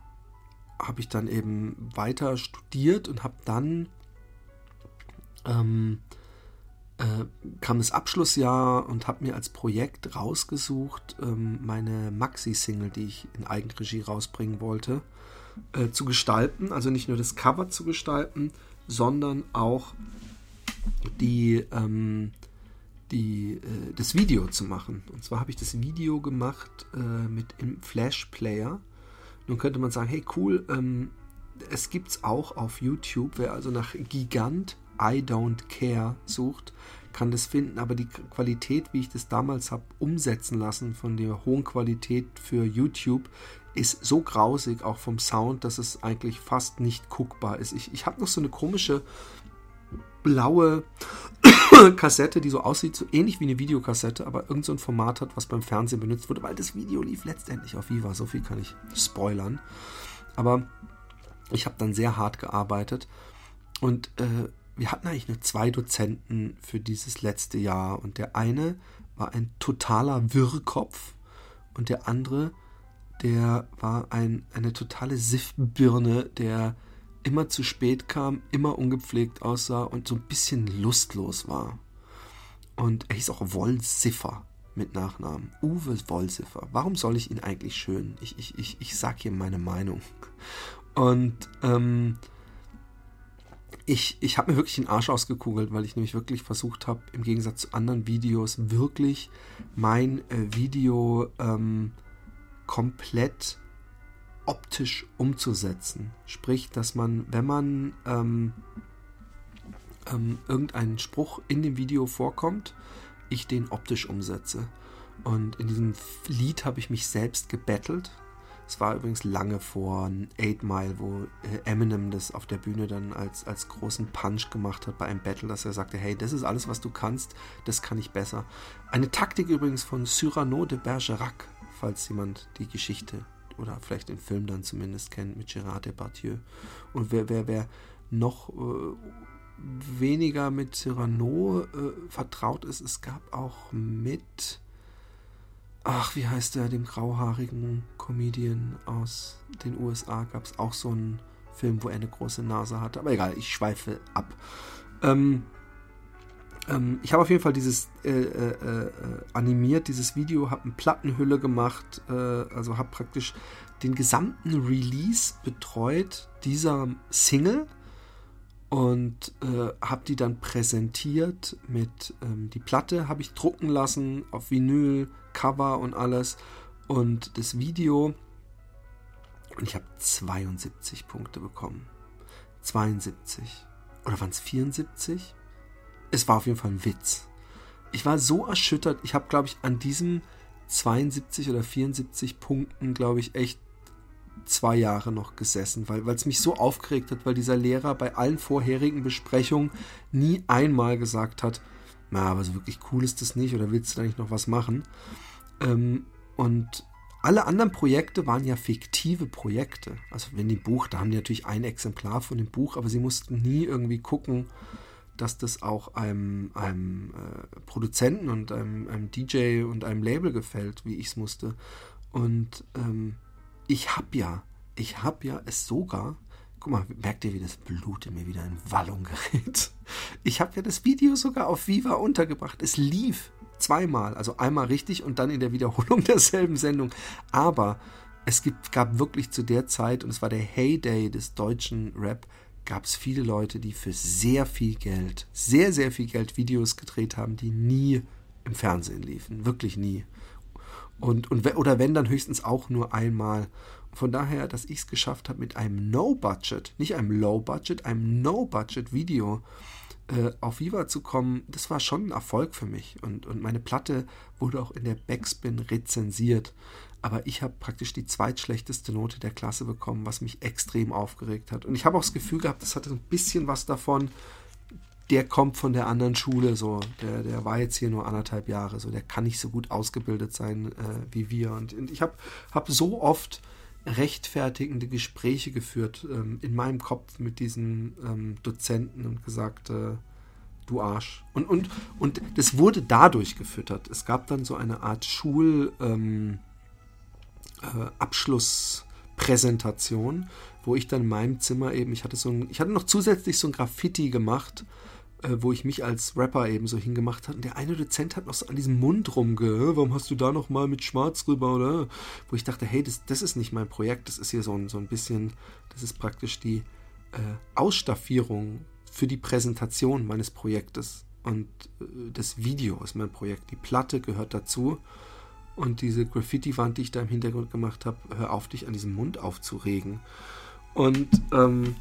habe ich dann eben weiter studiert und habe dann ähm, äh, kam das Abschlussjahr und habe mir als Projekt rausgesucht, ähm, meine Maxi-Single, die ich in Eigenregie rausbringen wollte, äh, zu gestalten. Also nicht nur das Cover zu gestalten, sondern auch die, ähm, die, äh, das Video zu machen. Und zwar habe ich das Video gemacht äh, mit im Flash Player. Nun könnte man sagen, hey cool, ähm, es gibt es auch auf YouTube. Wer also nach Gigant I Don't Care sucht, kann das finden. Aber die Qualität, wie ich das damals habe umsetzen lassen, von der hohen Qualität für YouTube, ist so grausig, auch vom Sound, dass es eigentlich fast nicht guckbar ist. Ich, ich habe noch so eine komische blaue Kassette, die so aussieht, so ähnlich wie eine Videokassette, aber irgend so ein Format hat, was beim Fernsehen benutzt wurde, weil das Video lief letztendlich auf Viva. So viel kann ich spoilern. Aber ich habe dann sehr hart gearbeitet und äh, wir hatten eigentlich nur zwei Dozenten für dieses letzte Jahr und der eine war ein totaler Wirrkopf und der andere, der war ein, eine totale Siffbirne, der immer zu spät kam, immer ungepflegt aussah und so ein bisschen lustlos war. Und er hieß auch Wollsiffer mit Nachnamen. Uwe Wollsiffer. Warum soll ich ihn eigentlich schön? Ich, ich, ich, ich sag hier meine Meinung. Und ähm, ich, ich habe mir wirklich den Arsch ausgekugelt, weil ich nämlich wirklich versucht habe, im Gegensatz zu anderen Videos, wirklich mein äh, Video ähm, komplett optisch umzusetzen. Sprich, dass man, wenn man ähm, ähm, irgendeinen Spruch in dem Video vorkommt, ich den optisch umsetze. Und in diesem Lied habe ich mich selbst gebettelt. Es war übrigens lange vor 8 Mile, wo äh, Eminem das auf der Bühne dann als, als großen Punch gemacht hat bei einem Battle, dass er sagte, hey, das ist alles, was du kannst, das kann ich besser. Eine Taktik übrigens von Cyrano de Bergerac, falls jemand die Geschichte oder vielleicht den Film dann zumindest kennt mit Gérard Depardieu. Und wer, wer, wer noch äh, weniger mit Cyrano äh, vertraut ist, es gab auch mit, ach, wie heißt der, dem grauhaarigen Comedian aus den USA, gab es auch so einen Film, wo er eine große Nase hatte. Aber egal, ich schweife ab. Ähm, ähm, ich habe auf jeden Fall dieses äh, äh, äh, animiert, dieses Video, habe eine Plattenhülle gemacht, äh, also habe praktisch den gesamten Release betreut dieser Single und äh, habe die dann präsentiert mit ähm, die Platte habe ich drucken lassen auf Vinyl, Cover und alles und das Video und ich habe 72 Punkte bekommen. 72 oder waren es 74? es war auf jeden Fall ein Witz. Ich war so erschüttert. Ich habe, glaube ich, an diesen 72 oder 74 Punkten, glaube ich, echt zwei Jahre noch gesessen, weil es mich so aufgeregt hat, weil dieser Lehrer bei allen vorherigen Besprechungen nie einmal gesagt hat, na, aber so wirklich cool ist das nicht oder willst du da nicht noch was machen? Ähm, und alle anderen Projekte waren ja fiktive Projekte. Also wenn die Buch, da haben die natürlich ein Exemplar von dem Buch, aber sie mussten nie irgendwie gucken, dass das auch einem, einem äh, Produzenten und einem, einem, DJ und einem Label gefällt, wie ich es musste. Und ähm, ich habe ja, ich habe ja es sogar, guck mal, merkt ihr, wie das Blut in mir wieder in Wallung gerät? Ich habe ja das Video sogar auf Viva untergebracht. Es lief zweimal, also einmal richtig und dann in der Wiederholung derselben Sendung. Aber es gibt, gab wirklich zu der Zeit, und es war der Heyday des deutschen Rap, gab es viele Leute, die für sehr viel Geld, sehr, sehr viel Geld Videos gedreht haben, die nie im Fernsehen liefen. Wirklich nie. Und, und, oder wenn, dann höchstens auch nur einmal. Von daher, dass ich es geschafft habe, mit einem No-Budget, nicht einem Low-Budget, einem No-Budget-Video äh, auf Viva zu kommen, das war schon ein Erfolg für mich. Und, und meine Platte wurde auch in der Backspin rezensiert aber ich habe praktisch die zweitschlechteste Note der Klasse bekommen, was mich extrem aufgeregt hat. Und ich habe auch das Gefühl gehabt, das hatte ein bisschen was davon, der kommt von der anderen Schule, so, der, der war jetzt hier nur anderthalb Jahre, so, der kann nicht so gut ausgebildet sein äh, wie wir. Und, und ich habe hab so oft rechtfertigende Gespräche geführt ähm, in meinem Kopf mit diesen ähm, Dozenten und gesagt, äh, du Arsch. Und, und, und das wurde dadurch gefüttert. Es gab dann so eine Art Schulabschlusspräsentation, ähm, äh, wo ich dann in meinem Zimmer eben, ich hatte so ein, ich hatte noch zusätzlich so ein Graffiti gemacht, wo ich mich als Rapper eben so hingemacht habe. Und der eine Dozent hat noch so an diesem Mund rumge, warum hast du da noch mal mit Schwarz rüber, oder? Wo ich dachte, hey, das, das ist nicht mein Projekt, das ist hier so ein, so ein bisschen, das ist praktisch die äh, Ausstaffierung für die Präsentation meines Projektes. Und äh, das Video ist mein Projekt. Die Platte gehört dazu. Und diese Graffiti-Wand, die ich da im Hintergrund gemacht habe, hör auf, dich an diesem Mund aufzuregen. Und ähm,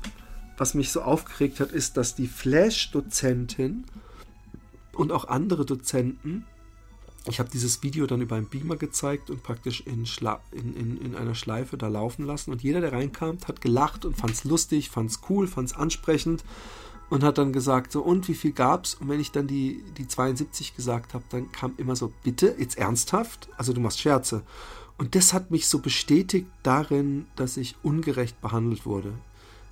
was mich so aufgeregt hat, ist, dass die Flash-Dozentin und auch andere Dozenten, ich habe dieses Video dann über einen Beamer gezeigt und praktisch in, in, in, in, einer Schleife da laufen lassen. Und jeder, der reinkam, hat gelacht und fand es lustig, fand es cool, fand es ansprechend und hat dann gesagt, so, und wie viel gab's? Und wenn ich dann die, die 72 gesagt habe, dann kam immer so, bitte, jetzt ernsthaft? Also du machst Scherze. Und das hat mich so bestätigt darin, dass ich ungerecht behandelt wurde.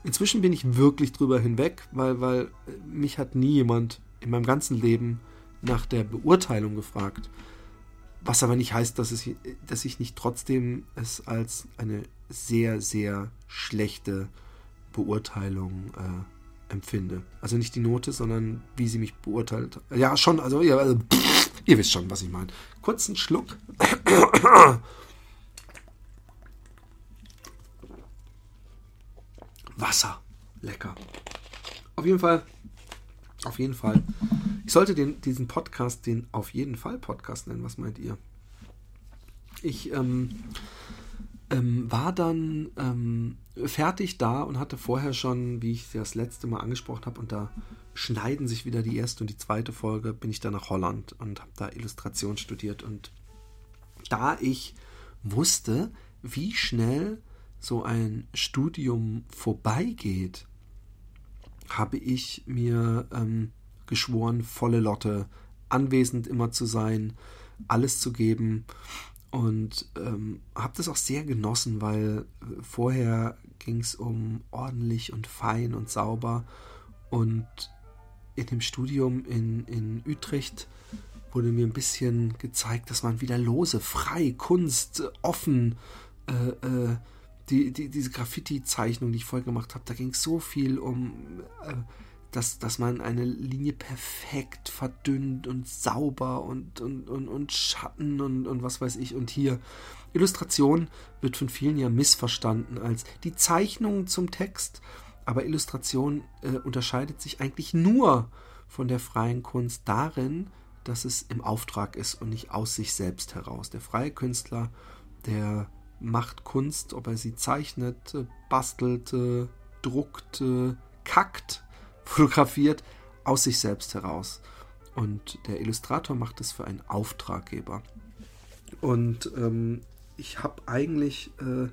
Inzwischen bin ich wirklich drüber hinweg, weil, weil mich hat nie jemand in meinem ganzen Leben nach der Beurteilung gefragt. Was aber nicht heißt, dass, es, dass ich nicht trotzdem es als eine sehr, sehr schlechte Beurteilung äh, empfinde. Also nicht die Note, sondern wie sie mich beurteilt. Ja, schon, also ihr, also, pff, ihr wisst schon, was ich meine. Kurzen Schluck. Wasser. Lecker. Auf jeden Fall. Auf jeden Fall. Ich sollte den, diesen Podcast den Auf jeden Fall Podcast nennen. Was meint ihr? Ich ähm, ähm, war dann ähm, fertig da und hatte vorher schon, wie ich das letzte Mal angesprochen habe, und da schneiden sich wieder die erste und die zweite Folge, bin ich dann nach Holland und habe da Illustration studiert. Und da ich wusste, wie schnell so ein Studium vorbeigeht, habe ich mir ähm, geschworen, volle Lotte anwesend immer zu sein, alles zu geben und ähm, habe das auch sehr genossen, weil äh, vorher ging es um ordentlich und fein und sauber. Und in dem Studium in, in Utrecht wurde mir ein bisschen gezeigt, dass man wieder lose, frei, Kunst, offen, äh, äh, die, die, diese Graffiti-Zeichnung, die ich vorher gemacht habe, da ging es so viel um äh, dass, dass man eine Linie perfekt verdünnt und sauber und, und, und, und Schatten und, und was weiß ich. Und hier Illustration wird von vielen ja missverstanden als die Zeichnung zum Text. Aber Illustration äh, unterscheidet sich eigentlich nur von der freien Kunst darin, dass es im Auftrag ist und nicht aus sich selbst heraus. Der freie Künstler, der macht Kunst, ob er sie zeichnet, bastelt, druckt, kackt, fotografiert aus sich selbst heraus. Und der Illustrator macht es für einen Auftraggeber. Und ähm, ich habe eigentlich äh,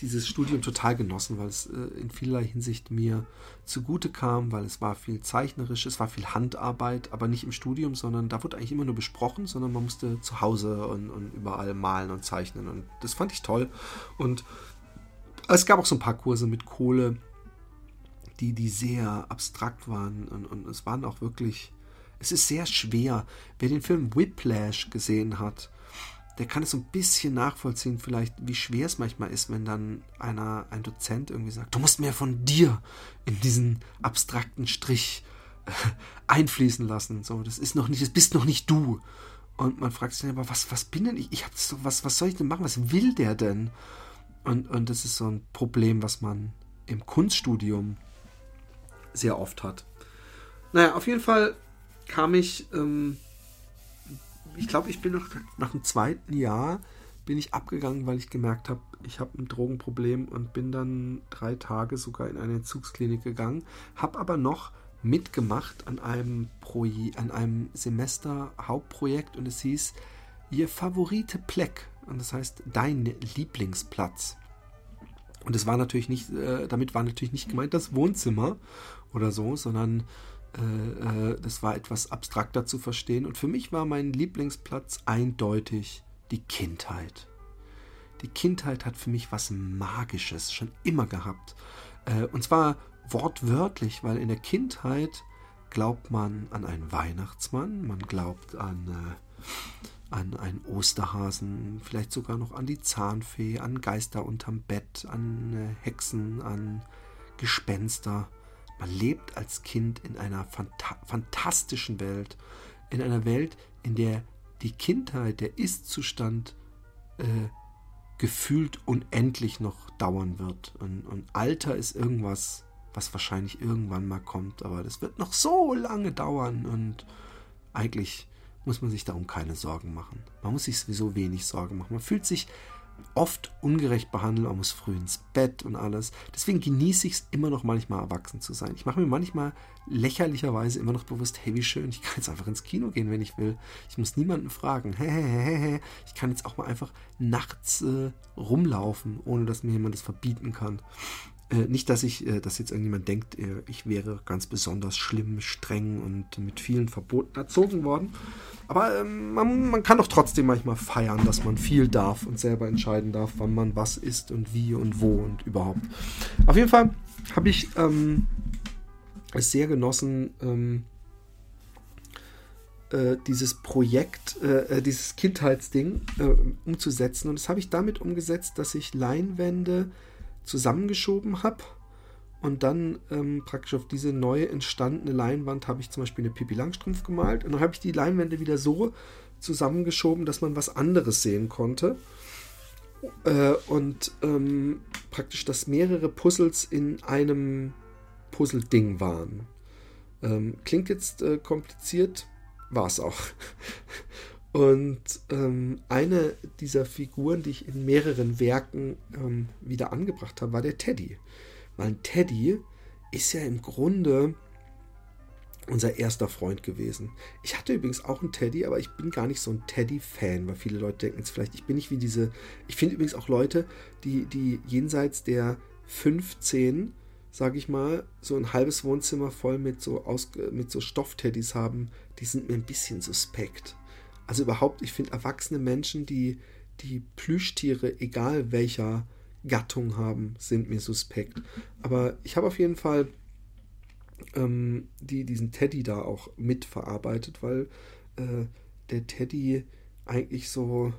dieses Studium total genossen, weil es äh, in vielerlei Hinsicht mir zugute kam, weil es war viel zeichnerisch, es war viel Handarbeit, aber nicht im Studium, sondern da wurde eigentlich immer nur besprochen, sondern man musste zu Hause und, und überall malen und zeichnen. Und das fand ich toll. Und es gab auch so ein paar Kurse mit Kohle, die, die sehr abstrakt waren und, und es waren auch wirklich, es ist sehr schwer. Wer den Film Whiplash gesehen hat, der kann es so ein bisschen nachvollziehen, vielleicht, wie schwer es manchmal ist, wenn dann einer, ein Dozent irgendwie sagt, du musst mehr von dir in diesen abstrakten Strich äh, einfließen lassen. So, das ist noch nicht, das bist noch nicht du. Und man fragt sich dann, aber was, was bin denn ich? Ich habe so, was, was soll ich denn machen? Was will der denn? Und, und das ist so ein Problem, was man im Kunststudium sehr oft hat. Naja, auf jeden Fall kam ich, ähm, ich glaube, ich bin noch nach dem zweiten Jahr bin ich abgegangen, weil ich gemerkt habe, ich habe ein Drogenproblem und bin dann drei Tage sogar in eine Entzugsklinik gegangen, habe aber noch mitgemacht an einem, Proje an einem Semester Hauptprojekt und es hieß Ihr Favorite Pleck und das heißt dein Lieblingsplatz. Und es war natürlich nicht, äh, damit war natürlich nicht gemeint das Wohnzimmer oder so, sondern das war etwas abstrakter zu verstehen. Und für mich war mein Lieblingsplatz eindeutig die Kindheit. Die Kindheit hat für mich was Magisches schon immer gehabt. Äh, und zwar wortwörtlich, weil in der Kindheit glaubt man an einen Weihnachtsmann, man glaubt an, äh, an einen Osterhasen, vielleicht sogar noch an die Zahnfee, an Geister unterm Bett, an äh, Hexen, an Gespenster. Man lebt als Kind in einer fanta fantastischen Welt, in einer Welt, in der die Kindheit, der Ist-Zustand äh, gefühlt unendlich noch dauern wird. Und, und, Alter ist irgendwas, was wahrscheinlich irgendwann mal kommt, aber das wird noch so lange dauern und eigentlich muss man sich darum keine Sorgen machen. Man muss sich sowieso wenig Sorgen machen. Man fühlt sich oft ungerecht behandelt, man muss früh ins Bett und alles. Deswegen genieße ich es immer noch manchmal erwachsen zu sein. Ich mache mir manchmal lächerlicherweise immer noch bewusst, hey, wie schön, ich kann jetzt einfach ins Kino gehen, wenn ich will. Ich muss niemanden fragen. Ich kann jetzt auch mal einfach nachts äh, rumlaufen, ohne dass mir jemand das verbieten kann. Äh, nicht, dass ich, äh, dass jetzt irgendjemand denkt, äh, ich wäre ganz besonders schlimm, streng und mit vielen Verboten erzogen worden. Aber ähm, man, man, kann doch trotzdem manchmal feiern, dass man viel darf und selber entscheiden darf, wann man was isst und wie und wo und überhaupt. Auf jeden Fall habe ich ähm, es sehr genossen, ähm, äh, dieses Projekt, äh, dieses Kindheitsding umzusetzen. Und das habe ich damit umgesetzt, dass ich Leinwände zusammengeschoben habe. Und dann ähm, praktisch auf diese neu entstandene Leinwand habe ich zum Beispiel eine Pipi Langstrumpf gemalt. Und dann habe ich die Leinwände wieder so zusammengeschoben, dass man was anderes sehen konnte. Äh, und ähm, praktisch, dass mehrere Puzzles in einem Puzzle-Ding waren. Ähm, klingt jetzt äh, kompliziert, war es auch. Und ähm, eine dieser Figuren, die ich in mehreren Werken ähm, wieder angebracht habe, war der Teddy. Weil ein Teddy ist ja im Grunde unser erster Freund gewesen. Ich hatte übrigens auch einen Teddy, aber ich bin gar nicht so ein Teddy-Fan, weil viele Leute denken jetzt vielleicht, ich bin nicht wie diese. Ich finde übrigens auch Leute, die, die jenseits der 15, sage ich mal, so ein halbes Wohnzimmer voll mit so, Aus, mit so Stoffteddys haben, die sind mir ein bisschen suspekt. Also überhaupt, ich finde erwachsene Menschen, die, die Plüschtiere, egal welcher Gattung haben, sind mir suspekt. Aber ich habe auf jeden Fall ähm, die, diesen Teddy da auch mitverarbeitet, weil äh, der Teddy eigentlich so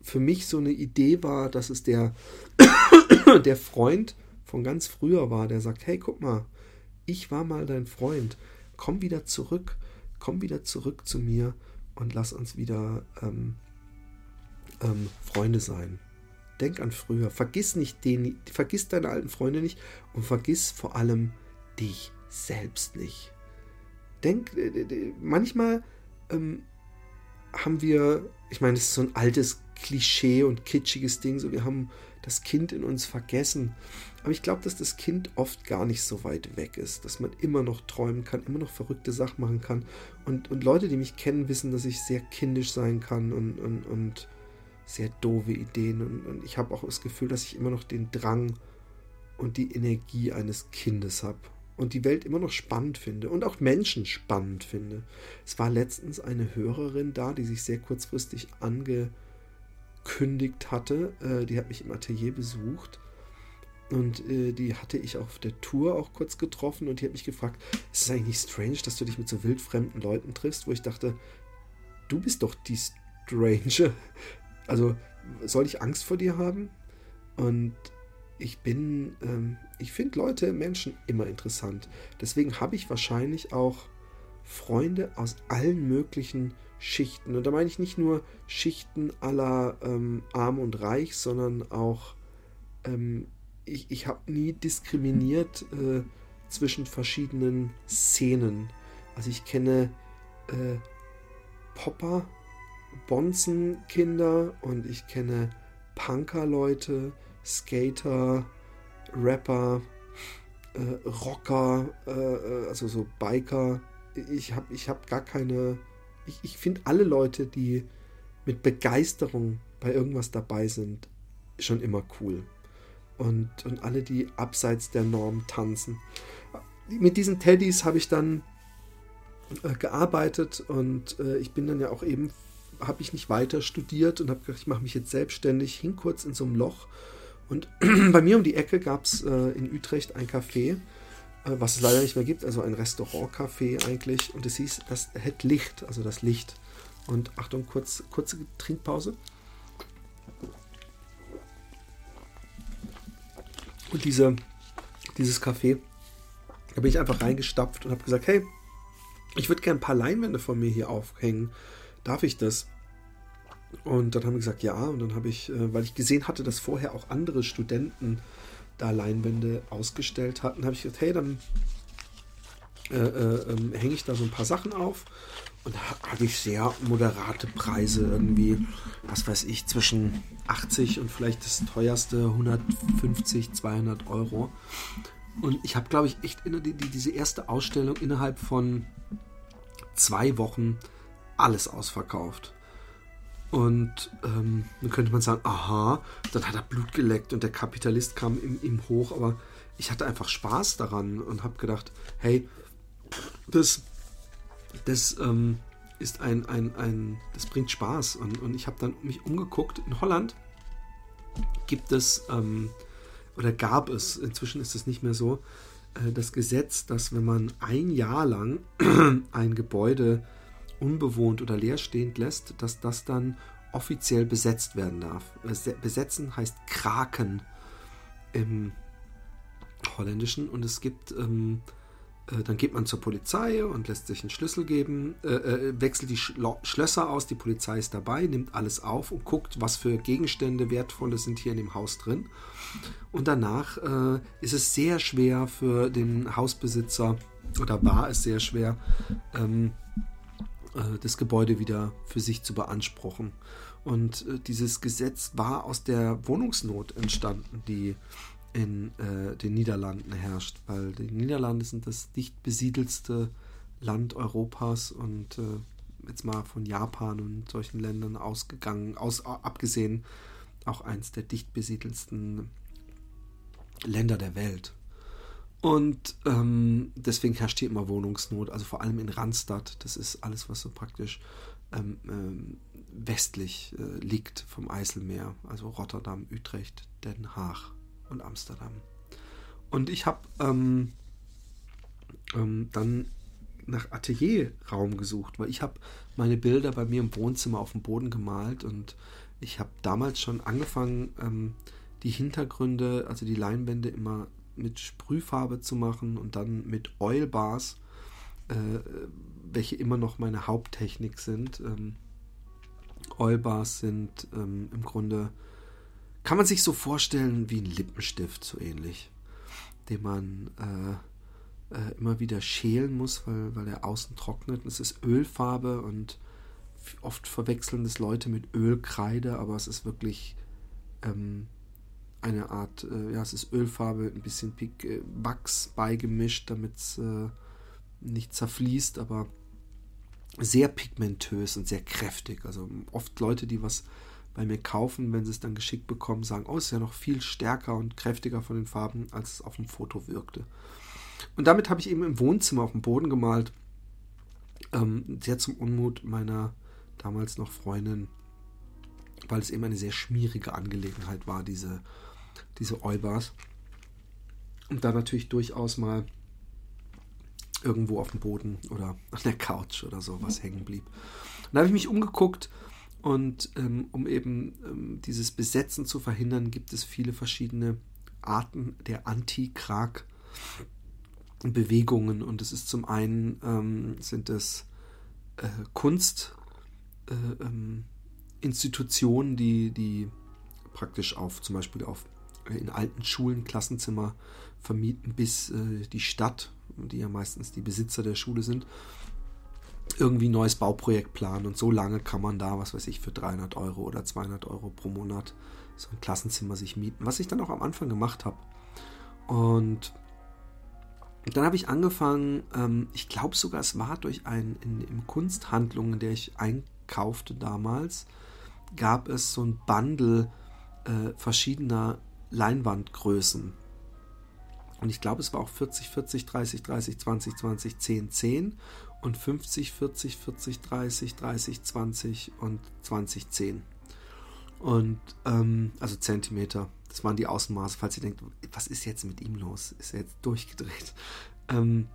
für mich so eine Idee war, dass es der, der Freund von ganz früher war, der sagt, hey, guck mal, ich war mal dein Freund, komm wieder zurück, komm wieder zurück zu mir und lass uns wieder ähm, ähm, Freunde sein. Denk an früher. Vergiss nicht den, vergiss deine alten Freunde nicht und vergiss vor allem dich selbst nicht. Denk, äh, manchmal ähm, haben wir, ich meine, das ist so ein altes Klischee und kitschiges Ding, so wir haben das Kind in uns vergessen. Aber ich glaube, dass das Kind oft gar nicht so weit weg ist, dass man immer noch träumen kann, immer noch verrückte Sachen machen kann. Und, und Leute, die mich kennen, wissen, dass ich sehr kindisch sein kann und, und, und sehr doofe Ideen. Und, und ich habe auch das Gefühl, dass ich immer noch den Drang und die Energie eines Kindes habe. Und die Welt immer noch spannend finde und auch Menschen spannend finde. Es war letztens eine Hörerin da, die sich sehr kurzfristig ange angekündigt hatte. Äh, die hat mich im Atelier besucht. Und äh, die hatte ich auf der Tour auch kurz getroffen und die hat mich gefragt, ist es eigentlich nicht strange, dass du dich mit so wildfremden Leuten triffst, wo ich dachte, du bist doch die Strange. Also soll ich Angst vor dir haben? Und ich bin, ähm, ich finde Leute, Menschen immer interessant. Deswegen habe ich wahrscheinlich auch Freunde aus allen möglichen Schichten. Und da meine ich nicht nur Schichten aller ähm, arm und reich, sondern auch, ähm, ich, ich habe nie diskriminiert äh, zwischen verschiedenen Szenen. Also ich kenne äh, Popper, Bonzenkinder und ich kenne Punker-Leute, Skater, Rapper, äh, Rocker, äh, äh, also so Biker. Ich habe ich hab gar keine ich, ich finde alle Leute, die mit Begeisterung bei irgendwas dabei sind, schon immer cool. Und, und alle, die abseits der Norm tanzen. mit diesen Teddys habe ich dann äh, gearbeitet und äh, ich bin dann ja auch eben, habe ich nicht weiter studiert und habe gedacht, ich mache mich jetzt selbstständig, hing kurz in so einem Loch und bei mir um die Ecke gab es äh, in Utrecht ein Café, was es leider nicht mehr gibt, also ein Restaurant-Café eigentlich und es hieß, das hätte Licht, also das Licht. Und Achtung, kurz, kurze Trinkpause. Und diese, dieses Café, da bin ich einfach reingestapft und habe gesagt, hey, ich würde gerne ein paar Leinwände von mir hier aufhängen. Darf ich das? Und dann haben wir gesagt, ja. Und dann habe ich, äh, weil ich gesehen hatte, dass vorher auch andere Studenten da Leinwände ausgestellt hatten, habe ich gesagt, hey, dann äh, äh, ähm, hänge ich da so ein paar Sachen auf. Und da hatte ich sehr moderate Preise, irgendwie, was weiß ich, zwischen 80 und vielleicht das teuerste 150, 200 Euro. Und ich habe, glaube ich, echt in, die, diese erste Ausstellung innerhalb von zwei Wochen alles ausverkauft. Und ähm, dann könnte man sagen, aha, dann hat er Blut geleckt und der Kapitalist kam ihm, ihm hoch. Aber ich hatte einfach Spaß daran und habe gedacht, hey, das, das ähm, ist ein, ein, ein, das bringt Spaß. Und, und ich habe dann mich umgeguckt. In Holland gibt es, ähm, oder gab es, inzwischen ist es nicht mehr so, äh, das Gesetz, dass wenn man ein Jahr lang ein Gebäude unbewohnt oder leerstehend lässt, dass das dann offiziell besetzt werden darf. Besetzen heißt Kraken im Holländischen und es gibt, ähm, äh, dann geht man zur Polizei und lässt sich einen Schlüssel geben, äh, äh, wechselt die Schlo Schlösser aus, die Polizei ist dabei, nimmt alles auf und guckt, was für Gegenstände wertvolle sind hier in dem Haus drin. Und danach äh, ist es sehr schwer für den Hausbesitzer, oder war es sehr schwer, ähm, äh, das Gebäude wieder für sich zu beanspruchen. Und äh, dieses Gesetz war aus der Wohnungsnot entstanden, die in äh, den Niederlanden herrscht, weil die Niederlande sind das dicht besiedelste Land Europas und äh, jetzt mal von Japan und solchen Ländern ausgegangen, aus, abgesehen auch eins der dicht besiedelsten Länder der Welt. Und ähm, deswegen herrscht hier immer Wohnungsnot, also vor allem in Randstad. Das ist alles, was so praktisch ähm, ähm, westlich äh, liegt vom Eiselmeer, also Rotterdam, Utrecht, Den Haag und Amsterdam. Und ich habe ähm, ähm, dann nach Atelierraum gesucht, weil ich habe meine Bilder bei mir im Wohnzimmer auf dem Boden gemalt und ich habe damals schon angefangen, ähm, die Hintergründe, also die Leinwände immer mit Sprühfarbe zu machen und dann mit Oilbars, äh, welche immer noch meine Haupttechnik sind. Ähm, Oilbars sind ähm, im Grunde, kann man sich so vorstellen wie ein Lippenstift, so ähnlich, den man äh, äh, immer wieder schälen muss, weil, weil er außen trocknet. Es ist Ölfarbe und oft verwechseln das Leute mit Ölkreide, aber es ist wirklich ähm, eine Art, äh, ja, es ist Ölfarbe, ein bisschen Pik äh, Wachs beigemischt, damit es äh, nicht zerfließt, aber sehr pigmentös und sehr kräftig. Also oft Leute, die was bei mir kaufen, wenn sie es dann geschickt bekommen, sagen, oh, es ist ja noch viel stärker und kräftiger von den Farben, als es auf dem Foto wirkte. Und damit habe ich eben im Wohnzimmer auf dem Boden gemalt, ähm, sehr zum Unmut meiner damals noch Freundin, weil es eben eine sehr schmierige Angelegenheit war, diese diese Eubars. Und da natürlich durchaus mal irgendwo auf dem Boden oder an der Couch oder so was hängen blieb. Und da habe ich mich umgeguckt und ähm, um eben ähm, dieses Besetzen zu verhindern, gibt es viele verschiedene Arten der Anti-Krag-Bewegungen. Und es ist zum einen ähm, sind es äh, Kunstinstitutionen, äh, ähm, die, die praktisch auf zum Beispiel auf in alten Schulen Klassenzimmer vermieten, bis äh, die Stadt, die ja meistens die Besitzer der Schule sind, irgendwie ein neues Bauprojekt planen. Und so lange kann man da, was weiß ich, für 300 Euro oder 200 Euro pro Monat so ein Klassenzimmer sich mieten, was ich dann auch am Anfang gemacht habe. Und dann habe ich angefangen, ähm, ich glaube sogar, es war durch ein, in, in Kunsthandlungen, in der ich einkaufte damals, gab es so ein Bundle äh, verschiedener Leinwandgrößen. Und ich glaube, es war auch 40, 40, 30, 30, 20, 20, 10, 10 und 50, 40, 40, 30, 30, 20 und 20, 10. Und ähm, also Zentimeter. Das waren die Außenmaße, falls ihr denkt, was ist jetzt mit ihm los? Ist er jetzt durchgedreht? Ähm,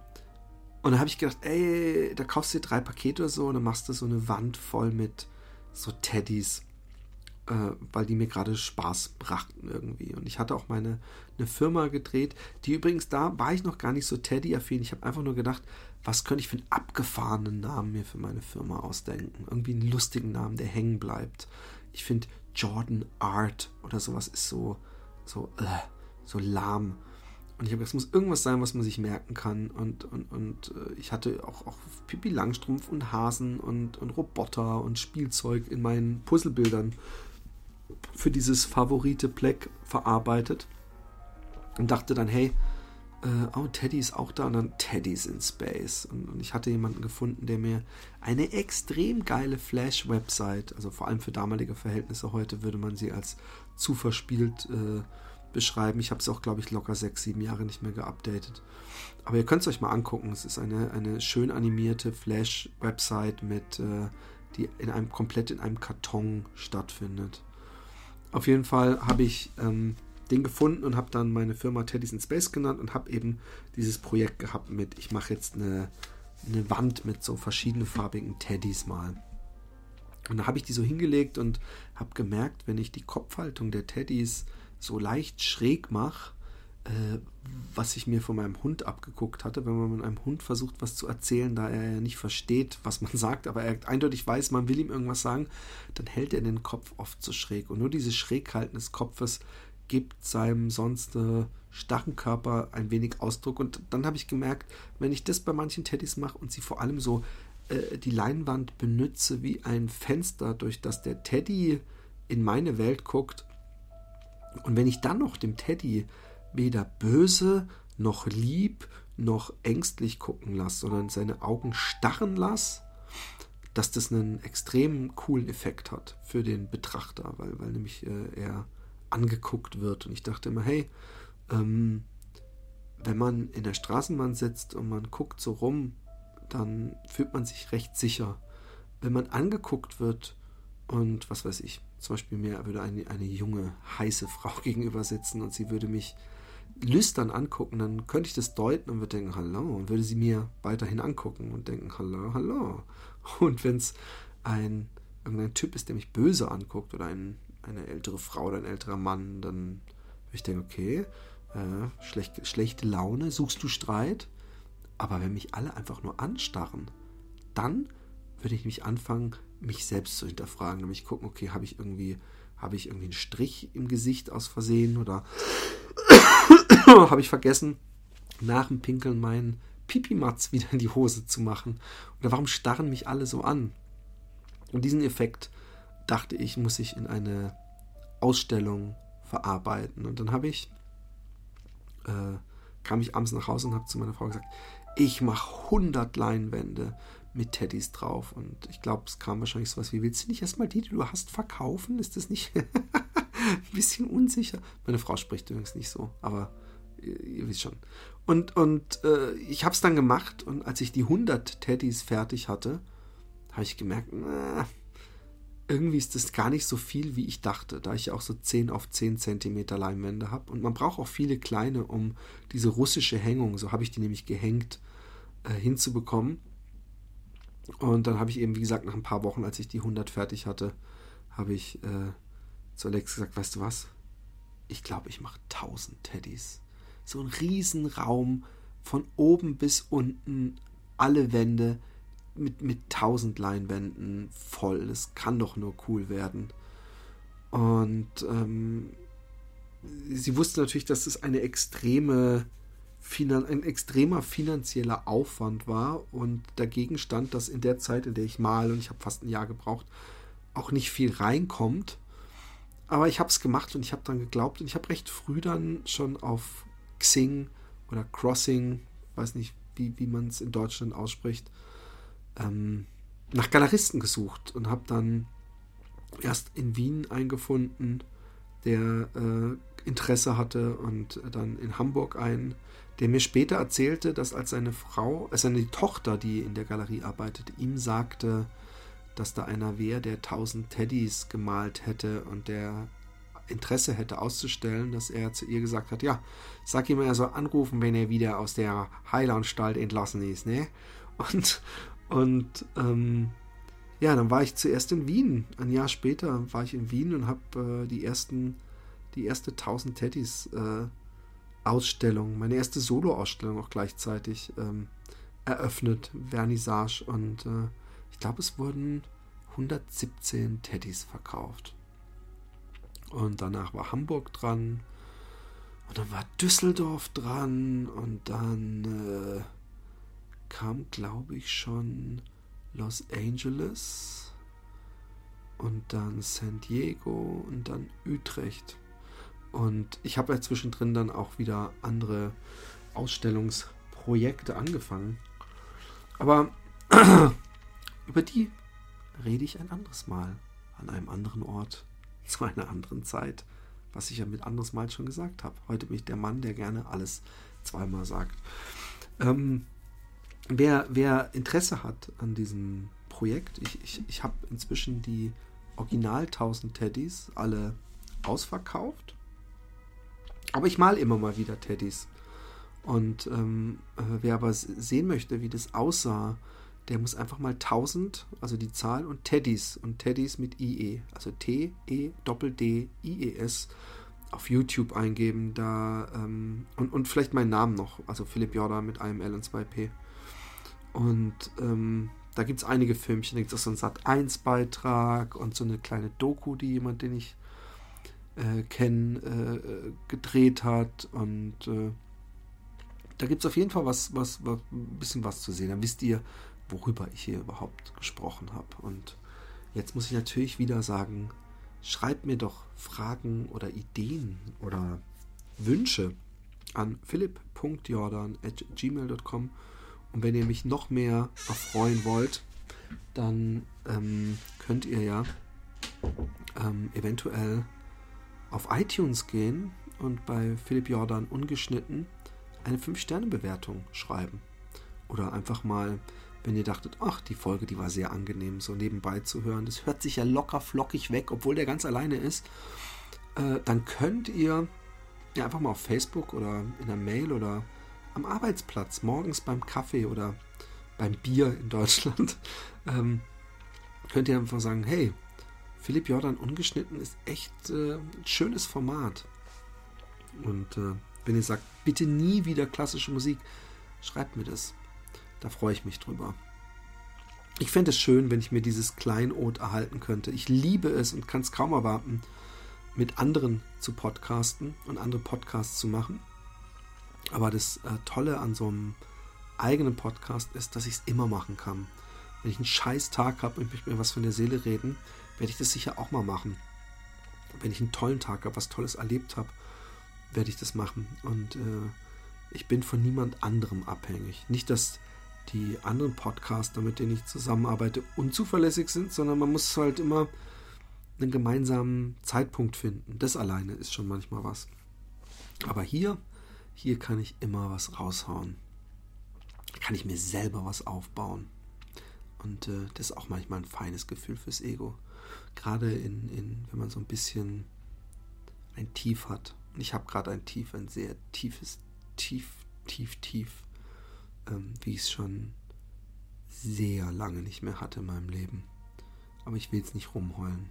und dann habe ich gedacht, ey, da kaufst du dir drei Pakete oder so und dann machst du so eine Wand voll mit so Teddys, äh, weil die mir gerade Spaß brachten irgendwie. Und ich hatte auch meine eine Firma gedreht, die übrigens da war ich noch gar nicht so Teddy-affin. Ich habe einfach nur gedacht, was könnte ich für einen abgefahrenen Namen mir für meine Firma ausdenken? Irgendwie einen lustigen Namen, der hängen bleibt. Ich finde Jordan Art oder sowas ist so, so, äh, so lahm. Und ich habe gesagt, es muss irgendwas sein, was man sich merken kann. Und, und, und äh, ich hatte auch, auch Pipi Langstrumpf und Hasen und, und Roboter und Spielzeug in meinen Puzzlebildern für dieses favorite Pleck verarbeitet. Und dachte dann, hey, äh, oh, Teddy ist auch da und dann Teddy's in Space. Und, und, ich hatte jemanden gefunden, der mir eine extrem geile Flash-Website, also vor allem für damalige Verhältnisse heute würde man sie als zu verspielt äh, beschreiben. Ich habe es auch, glaube ich, locker sechs, sieben Jahre nicht mehr geupdatet. Aber ihr könnt es euch mal angucken. Es ist eine, eine schön animierte Flash-Website mit, äh, die in einem komplett in einem Karton stattfindet. Auf jeden Fall habe ich ähm, den gefunden und habe dann meine Firma Teddy's in Space genannt und habe eben dieses Projekt gehabt mit, ich mache jetzt eine, eine Wand mit so verschiedenfarbigen Teddys mal. Und da habe ich die so hingelegt und habe gemerkt, wenn ich die Kopfhaltung der Teddys so leicht schräg mache, äh, was ich mir von meinem Hund abgeguckt hatte, wenn man mit einem Hund versucht, was zu erzählen, da er ja nicht versteht, was man sagt, aber er eindeutig weiß, man will ihm irgendwas sagen, dann hält er den Kopf oft so schräg. Und nur dieses Schräghalten des Kopfes gibt seinem sonst äh, starren Körper ein wenig Ausdruck. Und dann habe ich gemerkt, wenn ich das bei manchen Teddys mache und sie vor allem so äh, die Leinwand benütze wie ein Fenster, durch das der Teddy in meine Welt guckt, und wenn ich dann noch dem Teddy weder böse noch lieb noch ängstlich gucken lasse, sondern seine Augen starren lasse, dass das einen extrem coolen Effekt hat für den Betrachter, weil, weil nämlich äh, er angeguckt wird. Und ich dachte immer, hey, ähm, wenn man in der Straßenbahn sitzt und man guckt so rum, dann fühlt man sich recht sicher. Wenn man angeguckt wird und was weiß ich, zum Beispiel mir würde eine, eine junge, heiße Frau gegenüber sitzen und sie würde mich lüstern angucken, dann könnte ich das deuten und würde denken, hallo, und würde sie mir weiterhin angucken und denken, hallo, hallo. Und wenn es ein irgendein Typ ist, der mich böse anguckt oder ein, eine ältere Frau oder ein älterer Mann, dann würde ich denken, okay, äh, schlecht, schlechte Laune, suchst du Streit? Aber wenn mich alle einfach nur anstarren, dann würde ich mich anfangen, mich selbst zu hinterfragen, nämlich gucken, okay, habe ich irgendwie, habe ich irgendwie einen Strich im Gesicht aus Versehen oder habe ich vergessen, nach dem Pinkeln meinen Pipimatz wieder in die Hose zu machen? Oder warum starren mich alle so an? Und diesen Effekt, dachte ich, muss ich in eine Ausstellung verarbeiten. Und dann habe ich, äh, kam ich abends nach Hause und habe zu meiner Frau gesagt, ich mache 100 Leinwände mit Teddys drauf. Und ich glaube, es kam wahrscheinlich sowas wie, willst du nicht erstmal die, die du hast, verkaufen? Ist das nicht ein bisschen unsicher? Meine Frau spricht übrigens nicht so, aber ihr, wisst schon. Und, und äh, ich habe es dann gemacht und als ich die 100 Teddys fertig hatte, habe ich gemerkt, na, irgendwie ist das gar nicht so viel, wie ich dachte, da ich auch so 10 auf 10 Zentimeter Leinwände habe. Und man braucht auch viele kleine, um diese russische Hängung, so habe ich die nämlich gehängt, äh, hinzubekommen. Und dann habe ich eben, wie gesagt, nach ein paar Wochen, als ich die 100 fertig hatte, habe ich äh, zu Alex gesagt, weißt du was? Ich glaube, ich mache 1000 Teddys. So ein Riesenraum von oben bis unten, alle Wände mit, mit 1000 Leinwänden voll. Das kann doch nur cool werden. Und ähm, sie wusste natürlich, dass es eine extreme ein extremer finanzieller Aufwand war und dagegen stand, dass in der Zeit, in der ich male, und ich habe fast ein Jahr gebraucht, auch nicht viel reinkommt. Aber ich habe es gemacht und ich habe dann geglaubt und ich habe recht früh dann schon auf Xing oder Crossing, weiß nicht, wie, wie man es in Deutschland ausspricht, ähm, nach Galeristen gesucht und habe dann erst in Wien eingefunden, der äh, Interesse hatte und dann in Hamburg ein, der mir später erzählte, dass als seine Frau, als seine Tochter, die in der Galerie arbeitet, ihm sagte, dass da einer wäre, der tausend Teddys gemalt hätte und der Interesse hätte auszustellen, dass er zu ihr gesagt hat, ja, sag ihm, er soll anrufen, wenn er wieder aus der Heilanstalt entlassen ist, ne? Und, und ähm, ja, dann war ich zuerst in Wien. Ein Jahr später war ich in Wien und habe äh, die ersten, die erste 1000 Teddys äh, Ausstellung, meine erste Solo-Ausstellung auch gleichzeitig ähm, eröffnet, Vernissage. Und äh, ich glaube, es wurden 117 Teddys verkauft. Und danach war Hamburg dran. Und dann war Düsseldorf dran. Und dann äh, kam, glaube ich, schon Los Angeles. Und dann San Diego und dann Utrecht. Und ich habe ja zwischendrin dann auch wieder andere Ausstellungsprojekte angefangen. Aber über die rede ich ein anderes Mal an einem anderen Ort zu einer anderen Zeit, was ich ja mit anderes Mal schon gesagt habe. Heute bin ich der Mann, der gerne alles zweimal sagt. Ähm, wer, wer Interesse hat an diesem Projekt, ich, ich, ich habe inzwischen die Original 1000 Teddys alle ausverkauft. Aber ich mal immer mal wieder Teddys. Und ähm, äh, wer aber sehen möchte, wie das aussah, der muss einfach mal 1000, also die Zahl und Teddys und Teddys mit IE, also T-E-D-D-I-E-S auf YouTube eingeben. Da ähm, und, und vielleicht meinen Namen noch, also Philipp Jordan mit einem L und zwei P. Und ähm, da gibt es einige Filmchen, da gibt es auch so einen Sat1-Beitrag und so eine kleine Doku, die jemand, den ich äh, kenne, äh, gedreht hat. Und äh, da gibt es auf jeden Fall was, was, was, ein bisschen was zu sehen. Dann wisst ihr, worüber ich hier überhaupt gesprochen habe. Und jetzt muss ich natürlich wieder sagen, schreibt mir doch Fragen oder Ideen oder Wünsche an philipp.jordan.gmail.com und wenn ihr mich noch mehr erfreuen wollt, dann ähm, könnt ihr ja ähm, eventuell auf iTunes gehen und bei Philipp Jordan ungeschnitten eine 5-Sterne-Bewertung schreiben. Oder einfach mal wenn ihr dachtet, ach, die Folge, die war sehr angenehm, so nebenbei zu hören. Das hört sich ja locker flockig weg, obwohl der ganz alleine ist. Äh, dann könnt ihr ja einfach mal auf Facebook oder in der Mail oder am Arbeitsplatz, morgens beim Kaffee oder beim Bier in Deutschland, ähm, könnt ihr einfach sagen, hey, Philipp Jordan ungeschnitten ist echt äh, ein schönes Format. Und äh, wenn ihr sagt, bitte nie wieder klassische Musik, schreibt mir das. Da freue ich mich drüber. Ich fände es schön, wenn ich mir dieses Kleinod erhalten könnte. Ich liebe es und kann es kaum erwarten, mit anderen zu podcasten und andere Podcasts zu machen. Aber das äh, Tolle an so einem eigenen Podcast ist, dass ich es immer machen kann. Wenn ich einen scheiß Tag habe und ich möchte mir was von der Seele reden, werde ich das sicher auch mal machen. Wenn ich einen tollen Tag habe, was Tolles erlebt habe, werde ich das machen. Und äh, ich bin von niemand anderem abhängig. Nicht, dass die anderen Podcaster, mit denen ich zusammenarbeite, unzuverlässig sind, sondern man muss halt immer einen gemeinsamen Zeitpunkt finden. Das alleine ist schon manchmal was. Aber hier, hier kann ich immer was raushauen. Kann ich mir selber was aufbauen. Und äh, das ist auch manchmal ein feines Gefühl fürs Ego. Gerade in, in, wenn man so ein bisschen ein Tief hat. Und ich habe gerade ein Tief, ein sehr tiefes, tief, tief, tief ähm, wie ich es schon sehr lange nicht mehr hatte in meinem Leben. Aber ich will jetzt nicht rumheulen.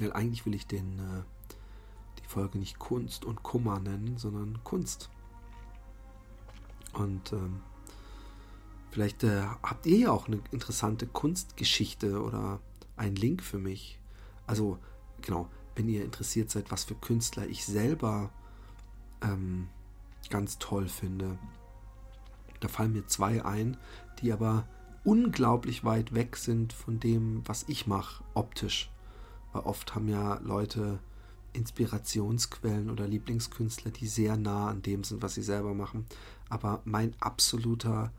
Denn eigentlich will ich den, äh, die Folge nicht Kunst und Kummer nennen, sondern Kunst. Und ähm, vielleicht äh, habt ihr ja auch eine interessante Kunstgeschichte oder einen Link für mich. Also, genau, wenn ihr interessiert seid, was für Künstler ich selber ähm, ganz toll finde, da fallen mir zwei ein, die aber unglaublich weit weg sind von dem, was ich mache, optisch. Weil oft haben ja Leute Inspirationsquellen oder Lieblingskünstler, die sehr nah an dem sind, was sie selber machen. Aber mein absoluter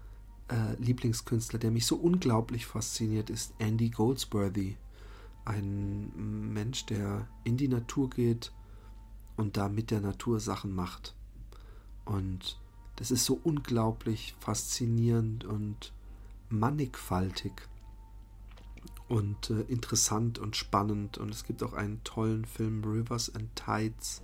äh, Lieblingskünstler, der mich so unglaublich fasziniert, ist Andy Goldsworthy. Ein Mensch, der in die Natur geht und da mit der Natur Sachen macht. Und das ist so unglaublich faszinierend und mannigfaltig und äh, interessant und spannend. Und es gibt auch einen tollen Film, Rivers and Tides,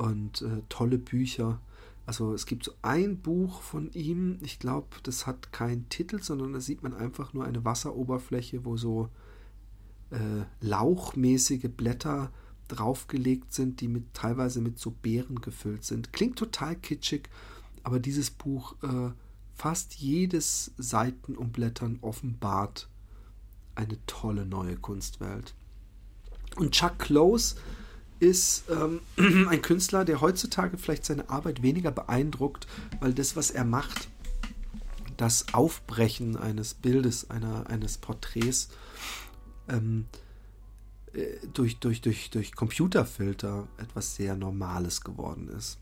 und äh, tolle Bücher. Also es gibt so ein Buch von ihm, ich glaube, das hat keinen Titel, sondern da sieht man einfach nur eine Wasseroberfläche, wo so äh, lauchmäßige Blätter draufgelegt sind, die mit teilweise mit so Beeren gefüllt sind. Klingt total kitschig, aber dieses Buch äh, fast jedes Seitenumblättern offenbart eine tolle neue Kunstwelt. Und Chuck Close ist ähm, ein Künstler, der heutzutage vielleicht seine Arbeit weniger beeindruckt, weil das, was er macht, das Aufbrechen eines Bildes, einer, eines Porträts, ähm, äh, durch, durch, durch, durch Computerfilter etwas sehr Normales geworden ist.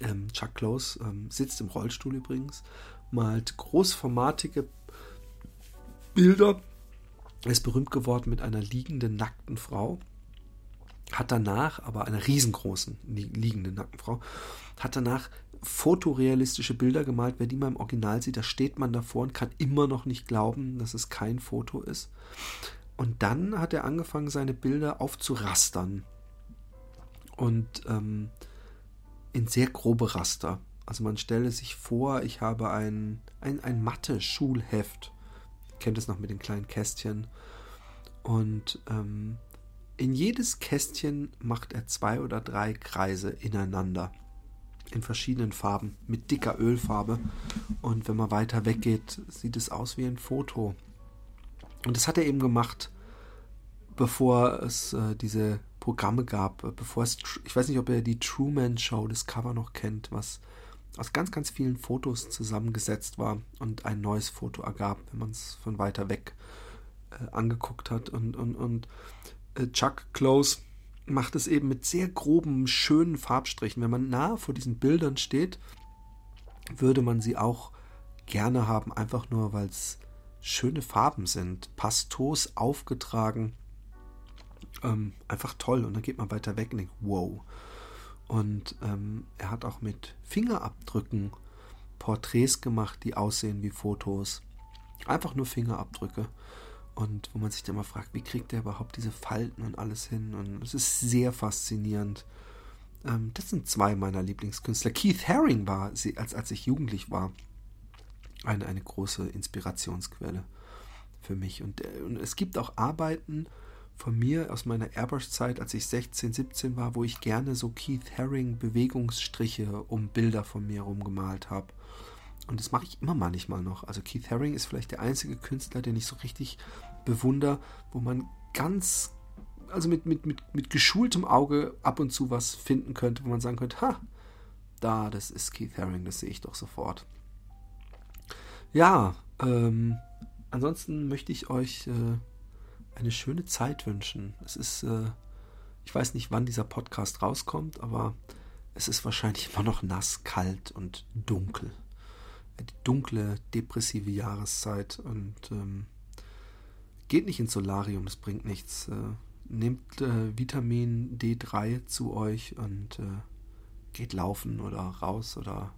Ähm, Chuck Close ähm, sitzt im Rollstuhl übrigens, malt großformatige Bilder. Er ist berühmt geworden mit einer liegenden, nackten Frau. Hat danach, aber einer riesengroßen liegenden nackten Frau, hat danach fotorealistische Bilder gemalt. Wer die mal im Original sieht, da steht man davor und kann immer noch nicht glauben, dass es kein Foto ist. Und dann hat er angefangen, seine Bilder aufzurastern. Und ähm, in sehr grobe Raster. Also man stelle sich vor, ich habe ein, ein, ein Mathe-Schulheft. Kennt es noch mit den kleinen Kästchen. Und ähm, in jedes Kästchen macht er zwei oder drei Kreise ineinander. In verschiedenen Farben, mit dicker Ölfarbe. Und wenn man weiter weggeht, sieht es aus wie ein Foto. Und das hat er eben gemacht, bevor es äh, diese Programme gab, äh, bevor es, ich weiß nicht, ob ihr die Truman Show, das Cover noch kennt, was aus ganz, ganz vielen Fotos zusammengesetzt war und ein neues Foto ergab, wenn man es von weiter weg äh, angeguckt hat. Und, und, und äh, Chuck Close macht es eben mit sehr groben, schönen Farbstrichen. Wenn man nah vor diesen Bildern steht, würde man sie auch gerne haben, einfach nur weil es schöne Farben sind, pastos aufgetragen. Ähm, einfach toll. Und dann geht man weiter weg und denkt, wow. Und ähm, er hat auch mit Fingerabdrücken Porträts gemacht, die aussehen wie Fotos. Einfach nur Fingerabdrücke. Und wo man sich dann mal fragt, wie kriegt er überhaupt diese Falten und alles hin? Und es ist sehr faszinierend. Ähm, das sind zwei meiner Lieblingskünstler. Keith Haring war, als, als ich jugendlich war, eine, eine große Inspirationsquelle für mich. Und, äh, und es gibt auch Arbeiten von mir aus meiner Airbrush-Zeit, als ich 16, 17 war, wo ich gerne so Keith Haring Bewegungsstriche um Bilder von mir herum gemalt habe. Und das mache ich immer manchmal noch. Also Keith Haring ist vielleicht der einzige Künstler, den ich so richtig bewundere, wo man ganz, also mit, mit, mit, mit geschultem Auge ab und zu was finden könnte, wo man sagen könnte, ha, da, das ist Keith Haring, das sehe ich doch sofort. Ja, ähm, ansonsten möchte ich euch äh, eine schöne Zeit wünschen. Es ist, äh, ich weiß nicht, wann dieser Podcast rauskommt, aber es ist wahrscheinlich immer noch nass, kalt und dunkel. Die dunkle, depressive Jahreszeit und ähm, geht nicht ins Solarium, das bringt nichts. Äh, nehmt äh, Vitamin D3 zu euch und äh, geht laufen oder raus oder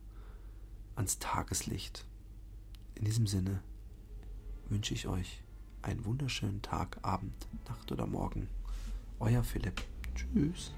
ans Tageslicht. In diesem Sinne wünsche ich euch einen wunderschönen Tag, Abend, Nacht oder Morgen. Euer Philipp. Tschüss.